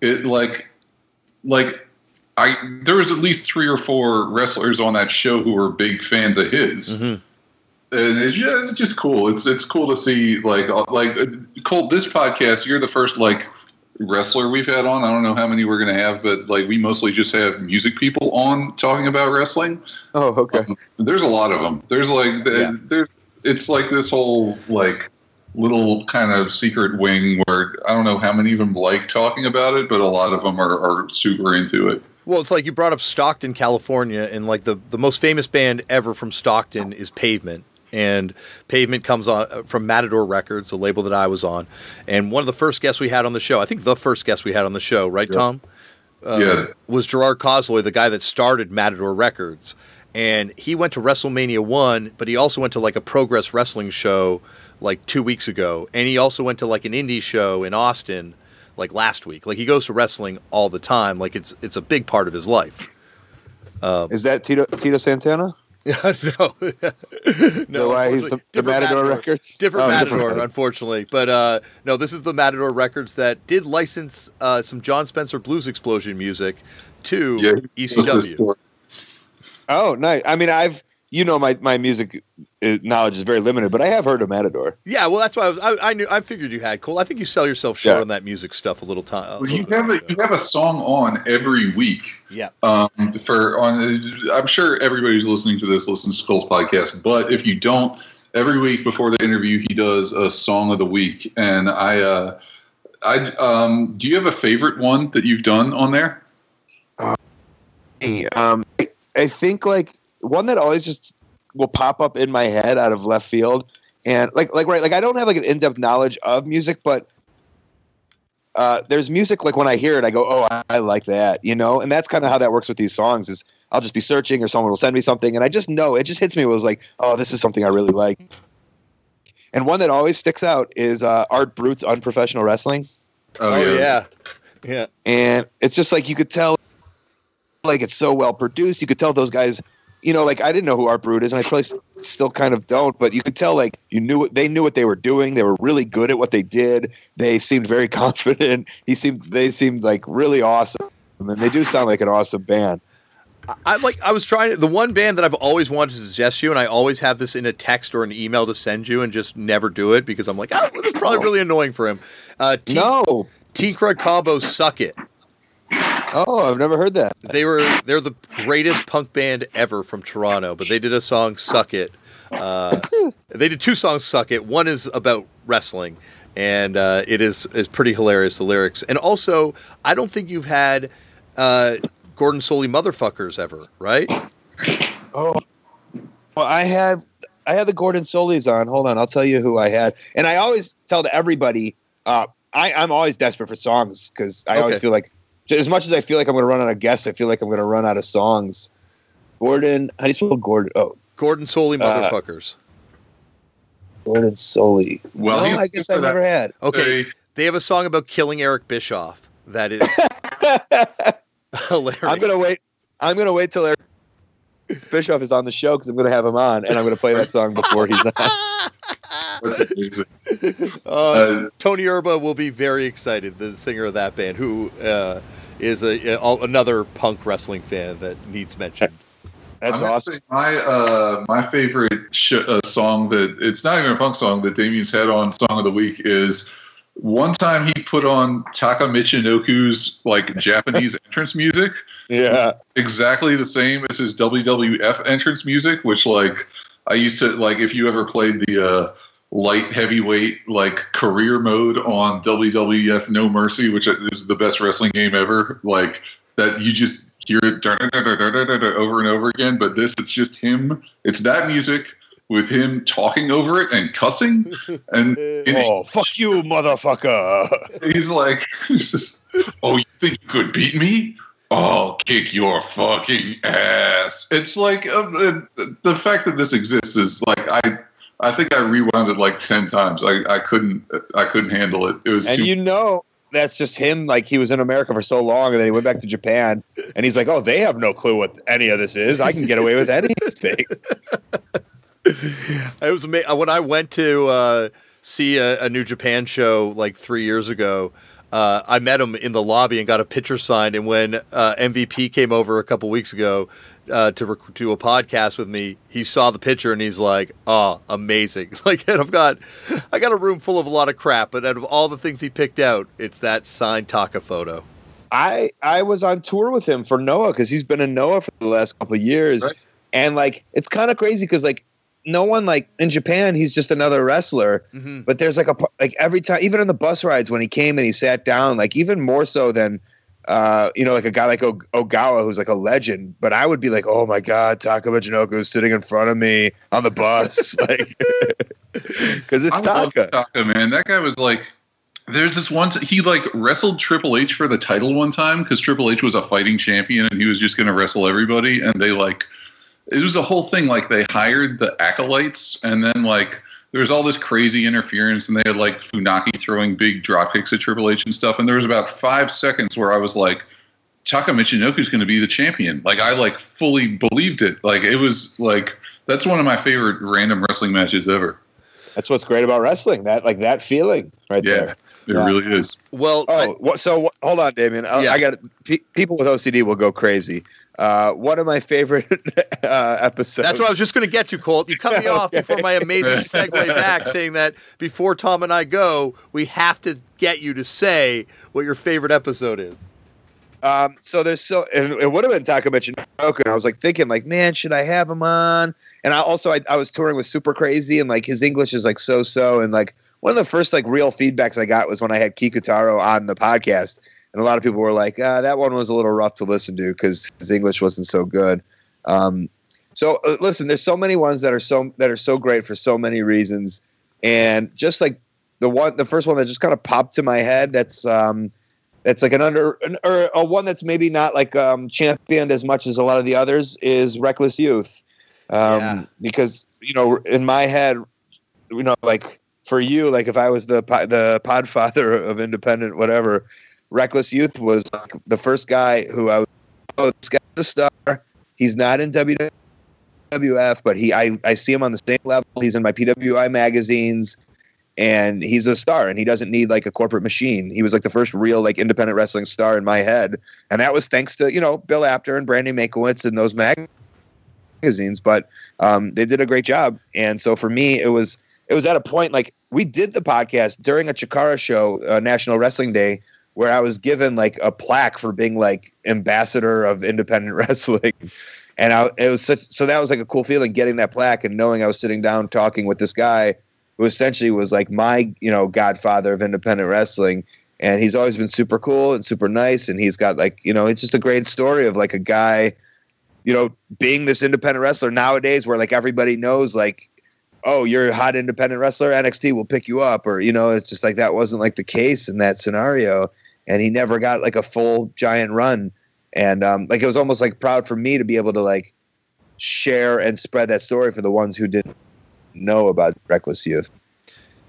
it like, like, I there was at least three or four wrestlers on that show who were big fans of his, mhm. And it's just, it's just cool. It's it's cool to see like uh, like uh, Colt. This podcast, you're the first like wrestler we've had on. I don't know how many we're gonna have, but like we mostly just have music people on talking about wrestling. Oh, okay. There's a lot of them. There's like Yeah. there. It's like this whole like little kind of secret wing where I don't know how many of them like talking about it, but a lot of them are, are super into it. well, it's like you brought up Stockton, California, and like the the most famous band ever from Stockton is Pavement. And Pavement comes on uh, from Matador Records, a label that I was on. And one of the first guests we had on the show, I think the first guest we had on the show, right, Tom? Uh, Yeah. was Gerard Cosloy, the guy that started Matador Records. And he went to WrestleMania 1, but he also went to like a Progress Wrestling show like two weeks ago. And he also went to like an indie show in Austin like last week. Like he goes to wrestling all the time. Like it's it's a big part of his life. Is that Tito Tito Santana? no. So why he's the, the different Matador, Records? Different Oh, Matador, unfortunately. But uh, no, this is the Matador Records that did license uh, some Jon Spencer Blues Explosion music to Yeah, E What's this ECW. Oh, nice. I mean, I've you know my my music uh, knowledge is very limited, but I have heard of Matador. Yeah, well, that's why I, was, I, I knew. I figured you had Colt. I think you sell yourself short Yeah. on that music stuff a little time. Well, you have a you have a song on every week. yeah, Um, for on, I'm sure everybody who's listening to this listens to Colt's podcast, but if you don't, every week before the interview, he does a song of the week, and I, uh, I, um, do you have a favorite one that you've done on there? Hey, Um, I, I think like one that always just will pop up in my head out of left field, and like like right, like I don't have like an in depth knowledge of music, but uh, there's music like when I hear it, I go, oh, I, I like that, you know, and that's kind of how that works with these songs. Is I'll just be searching, or someone will send me something, and I just know it just hits me. It was like, oh, this is something I really like. And one that always sticks out is uh, Art Brut's Unprofessional Wrestling. oh, yeah, yeah. and it's just like you could tell like it's so well produced you could tell those guys you know like i didn't know who art brut is and i probably still kind of don't but you could tell like you knew they knew what they were doing they were really good at what they did they seemed very confident he seemed they seemed like really awesome and they do sound like an awesome band I like. I was trying the one band that I've always wanted to suggest you, and I always have this in a text or an email to send you, and just never do it because I'm like, oh, this is probably really annoying for him. Uh, T- no T Crud Combo Suck It. Oh i've never heard that They were they're the greatest punk band ever from Toronto, but they did a song "Suck It." Uh, they did two songs "Suck It." One is about wrestling, and uh, it is is pretty hilarious the lyrics. And also, I don't think you've had uh, Gordon Solie motherfuckers ever, right? Oh, well, I had I had the Gordon Solis on. Hold on, I'll tell you who I had. And I always tell to everybody, uh, I, I'm always desperate for songs because I always feel like as much as I feel like I'm going to run out of guests, I feel like I'm going to run out of songs. Gordon, how do you spell Gordon? Oh, Gordon Solie Uh, motherfuckers. Gordon Solie. Well, no, I guess I've that. never had. Okay, Hey, they have a song about killing Eric Bischoff. That is hilarious. I'm gonna wait. I'm gonna wait till Eric Bischoff is on the show because I'm gonna have him on, and I'm gonna play that song before he's on. that's amazing. Uh, Uh, Tony Erba will be very excited, the singer of that band, who uh, is a, a- another punk wrestling fan that needs mention. That's I'm awesome. My uh, my favorite sh- uh, song that it's not even a punk song that Damian's had on Song of the Week is one time he put on Taka Michinoku's like Japanese entrance music, Yeah, exactly the same as his WWF entrance music, which like I used to like if you ever played the uh, light heavyweight like career mode on WWF No Mercy, which is the best wrestling game ever, like that you just hear it over and over again. But this, it's just him. It's that music with him talking over it and cussing, and Oh, fuck you, motherfucker. he's like, he's just, "Oh, you think you could beat me? I'll kick your fucking ass." It's like uh, the, the fact that this exists is like I. I think I rewound it like ten times. I, I couldn't I couldn't handle it. It was And too you know that's just him. Like he was in America for so long, and then he went back to Japan, and he's like, "Oh, they have no clue what any of this is. I can get away with anything." It was ama- when I went to uh, see a, a New Japan show like three years ago. Uh, I met him in the lobby and got a picture signed. And when uh, MVP came over a couple weeks ago uh, to rec- to a podcast with me, he saw the picture and he's like, "Oh, amazing!" Like, and I've got I got a room full of a lot of crap, but out of all the things he picked out, it's that signed Taka photo. I I was on tour with him for Noah because he's been in Noah for the last couple of years, Right. and like it's kind of crazy because like no one like in Japan he's just another wrestler, hmm but there's like a like every time even on the bus rides when he came and he sat down like even more so than uh you know like a guy like o- Ogawa who's like a legend, but I would be like oh my god Taka Michinoku is sitting in front of me on the bus like because it's I love Taka. Taka, man. That guy was like, there's this one. He like wrestled Triple H for the title one time because Triple H was a fighting champion and he was just going to wrestle everybody. And they like, it was a whole thing. Like they hired the acolytes, and then like there was all this crazy interference, and they had like Funaki throwing big drop kicks at Triple H and stuff. And there was about five seconds where I was like. Taka Michinoku's going to be the champion. Like I like fully believed it. Like it was like that's one of my favorite random wrestling matches ever. That's what's great about wrestling that like that feeling right Yeah. there. It Yeah. really is. Well, Oh, I- so hold on, Damian. I, Yeah. I got pe- people with OCD will go crazy. Uh, one of my favorite uh, episodes. That's what I was just going to get to, Colt. You cut me off before my amazing segue back, saying that before Tom and I go, we have to get you to say what your favorite episode is. Um, so there's so and it would have been Taka Michinoku, and I was like thinking, like, man, should I have him on? And I also I, I was touring with Super Crazy, and like his English is like so so, and like one of the first like real feedbacks I got was when I had Kikutaro on the podcast, and a lot of people were like, ah, that one was a little rough to listen to because his English wasn't so good. Um, so uh, listen, there's so many ones that are so that are so great for so many reasons, and just like the one, the first one that just kind of popped to my head, that's um, that's like an under an, or a one that's maybe not like um, championed as much as a lot of the others is Reckless Youth, um, Yeah. because you know in my head, you know, like for you, like if I was the the podfather of independent whatever, Reckless Youth was like the first guy who I was oh this guy's a star. He's not in WWF, but he I, I see him on the same level. He's in my PWI magazines and he's a star and he doesn't need like a corporate machine. He was like the first real like independent wrestling star in my head. And that was thanks to, you know, Bill Apter and Brandy Makowitz and those magazines. But um, they did a great job. And so for me, it was it was at a point like we did the podcast during a Chikara show, uh, National Wrestling Day, where I was given like a plaque for being like ambassador of independent wrestling. And I, it was such, so that was like a cool feeling getting that plaque and knowing I was sitting down talking with this guy who essentially was like my, you know, godfather of independent wrestling. And he's always been super cool and super nice. And he's got like, you know, it's just a great story of like a guy, you know, being this independent wrestler nowadays where like everybody knows like, oh, you're a hot independent wrestler, NXT will pick you up. Or, you know, it's just like that wasn't like the case in that scenario. and he never got like a full giant run. And um, like it was almost like proud for me to be able to like share and spread that story for the ones who didn't know about Reckless Youth.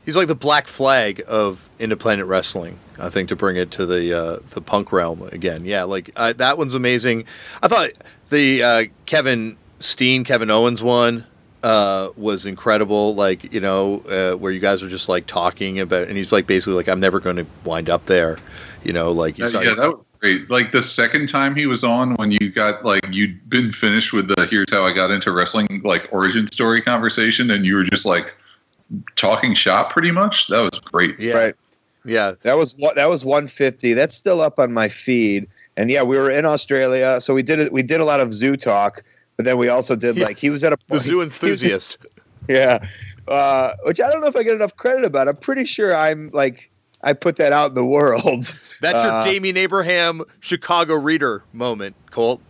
He's like the black flag of independent wrestling. I think to bring it to the uh, the punk realm again. Yeah, like uh, that one's amazing. I thought the uh, Kevin Steen, Kevin Owens one uh, was incredible. Like you know, uh, where you guys are just like talking about, and he's like basically like, I'm never going to wind up there. You know, like Uh, yeah, that was great. Like the second time he was on, when you got like you'd been finished with the "Here's how I got into wrestling" like origin story conversation, and you were just like talking shop pretty much. That was great. yeah, Right. yeah. That was that was 150. That's still up on my feed. And yeah, we were in Australia, so we did it. We did a lot of zoo talk, but then we also did like he was at a The zoo was- enthusiast. Yeah, uh, which I don't know if I get enough credit about. I'm pretty sure I'm like I put that out in the world. That's your Uh, Damian Abraham Chicago reader moment, Colt.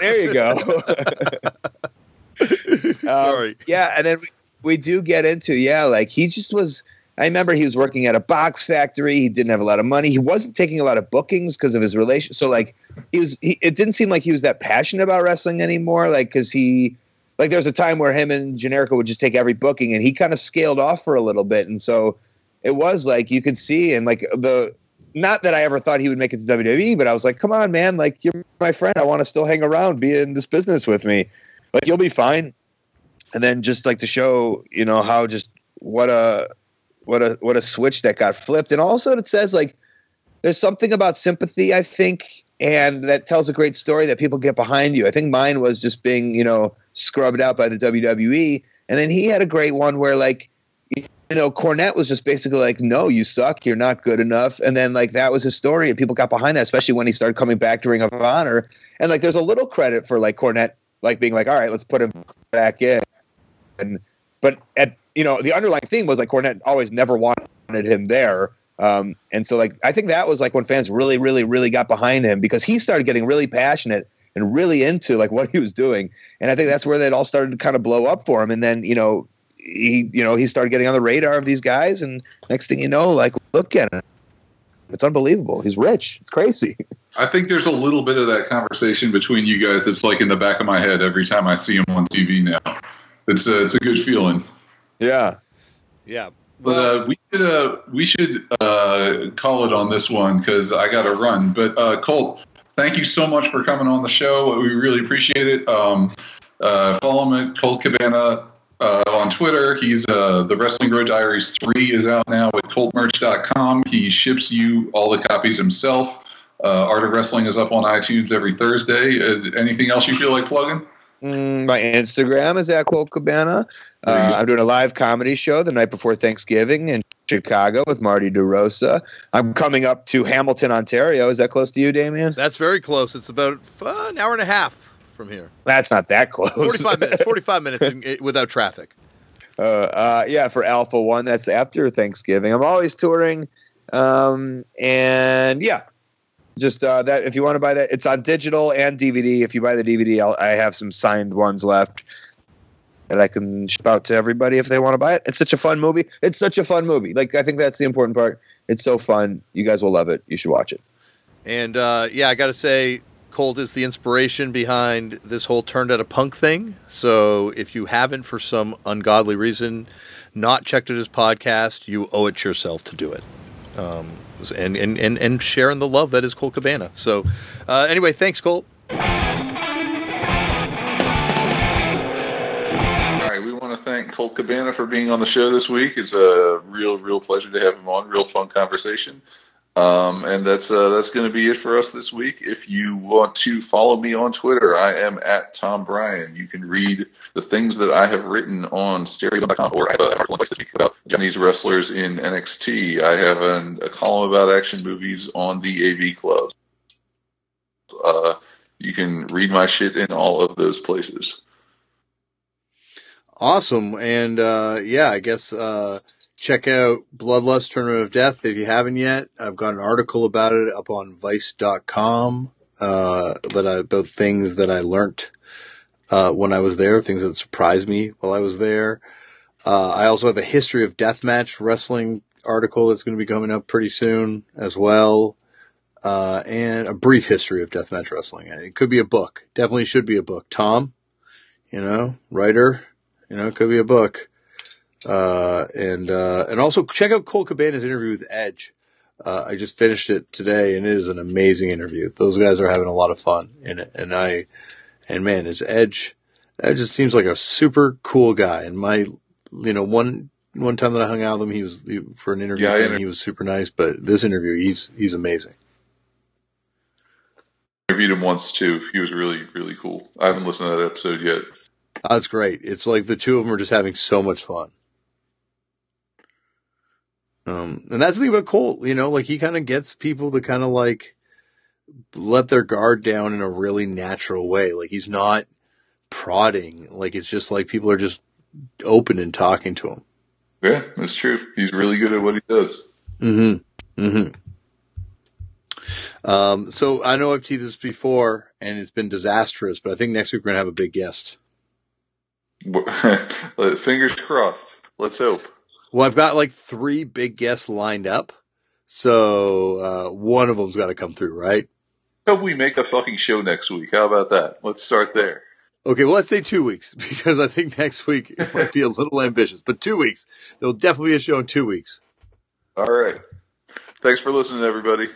There you go. Um, Sorry. Yeah, and then we, we do get into yeah, like he just was. I remember he was working at a box factory. He didn't have a lot of money. He wasn't taking a lot of bookings because of his relation. So like he was. He, it didn't seem like he was that passionate about wrestling anymore. Like because he. Like there was a time where him and Generico would just take every booking, and he kind of scaled off for a little bit, and so it was like you could see, and like the not that I ever thought he would make it to WWE, but I was like, come on, man, like you're my friend. I want to still hang around, be in this business with me. Like you'll be fine. And then just like to show, you know, how just what a what a what a switch that got flipped. And also it says like there's something about sympathy, I think, and that tells a great story that people get behind you. I think mine was just being, you know, scrubbed out by the WWE. And then he had a great one where like you know, Cornette was just basically like, "No, you suck. You're not good enough." And then like that was his story, and people got behind that, especially when he started coming back to Ring of Honor. And like, there's a little credit for like Cornette, like being like, "All right, let's put him back in." And but at you know, the underlying thing was like Cornette always never wanted him there. Um, and so like I think that was like when fans really, really, really got behind him because he started getting really passionate and really into like what he was doing. And I think that's where that all started to kind of blow up for him. And then, you know, he you know, he started getting on the radar of these guys and next thing you know, like look at him. It's unbelievable. He's rich. It's crazy. I think there's a little bit of that conversation between you guys that's like in the back of my head every time I see him on TV now. It's a, it's a good feeling. Yeah. Yeah. But uh, we should uh, we should uh, call it on this one because I got to run. But uh, Colt, thank you so much for coming on the show. We really appreciate it. Um, uh, follow him at Colt Cabana uh, on Twitter. He's uh, the Wrestling Road Diaries three is out now at ColtMerch.com. He ships you all the copies himself. Uh, Art of Wrestling is up on iTunes every Thursday. Uh, anything else you feel like plugging? Mm, my Instagram is at Colt Cabana. Uh. I'm doing a live comedy show the night before Thanksgiving in Chicago with Marty DeRosa. I'm coming up to Hamilton, Ontario. Is that close to you, Damian? That's very close. It's about uh, an hour and a half from here. That's not that close. 45 minutes. 45 minutes in, without traffic. uh, uh, yeah, for Alpha One. That's after Thanksgiving. I'm always touring, um, and yeah, just uh, that. If you want to buy that, it's on digital and DVD. If you buy the DVD, I'll, I have some signed ones left that I can ship out to everybody if they want to buy it. It's such a fun movie. It's such a fun movie. Like I think that's the important part. It's so fun. You guys will love it. You should watch it. And uh, yeah, I got to say, Colt is the inspiration behind this whole turned out a punk thing. So if you haven't, for some ungodly reason, not checked out his podcast, you owe it yourself to do it. Um, and, and, and, and sharing the love that is Colt Cabana. So uh, anyway, thanks, Colt. All right, we want to thank Colt Cabana for being on the show this week. It's a real, real pleasure to have him on. Real fun conversation. Um, and that's uh, that's going to be it for us this week. If you want to follow me on Twitter, I am at Tom Breihan. You can read the things that I have written on Stereogum.com, or I have an article this week about Japanese wrestlers in NXT. I have an, a column about action movies on the AV Club. Uh, you can read my shit in all of those places. Awesome. And uh, yeah, I guess uh, check out Bloodlust Tournament of Death if you haven't yet. I've got an article about it up on vice.com uh, that I, about things that I learned uh, when I was there, things that surprised me while I was there. Uh, I also have a history of deathmatch wrestling article that's going to be coming up pretty soon as well. Uh, and a brief history of deathmatch wrestling. It could be a book. Definitely should be a book. Tom, you know, writer, you know, it could be a book. Uh, and, uh, and also check out Colt Cabana's interview with Edge. Uh, I just finished it today and it is an amazing interview. Those guys are having a lot of fun in it. And I, and man, his Edge, Edge just seems like a super cool guy. And my, you know, one, one time that I hung out with him, he was he, for an interview Yeah, thing, inter- he was super nice, but this interview, he's, he's amazing. interviewed him once too. He was really, really cool. I haven't listened to that episode yet. That's great. It's like the two of them are just having so much fun. Um, and that's the thing about Colt, you know, like he kind of gets people to kind of like let their guard down in a really natural way. Like he's not prodding. Like it's just like people are just open and talking to him. Yeah, that's true. He's really good at what he does. Mm-hmm. Mm-hmm. Um, so I know I've teased this before and it's been disastrous, but I think next week we're gonna have a big guest. Fingers crossed. Let's hope. Well, I've got like three big guests lined up. So, uh, one of them's got to come through, right? Hope we make a fucking show next week. How about that? Let's start there. Okay. Well, let's say two weeks because I think next week it might be a little ambitious, but two weeks. There'll definitely be a show in two weeks. All right. Thanks for listening, everybody.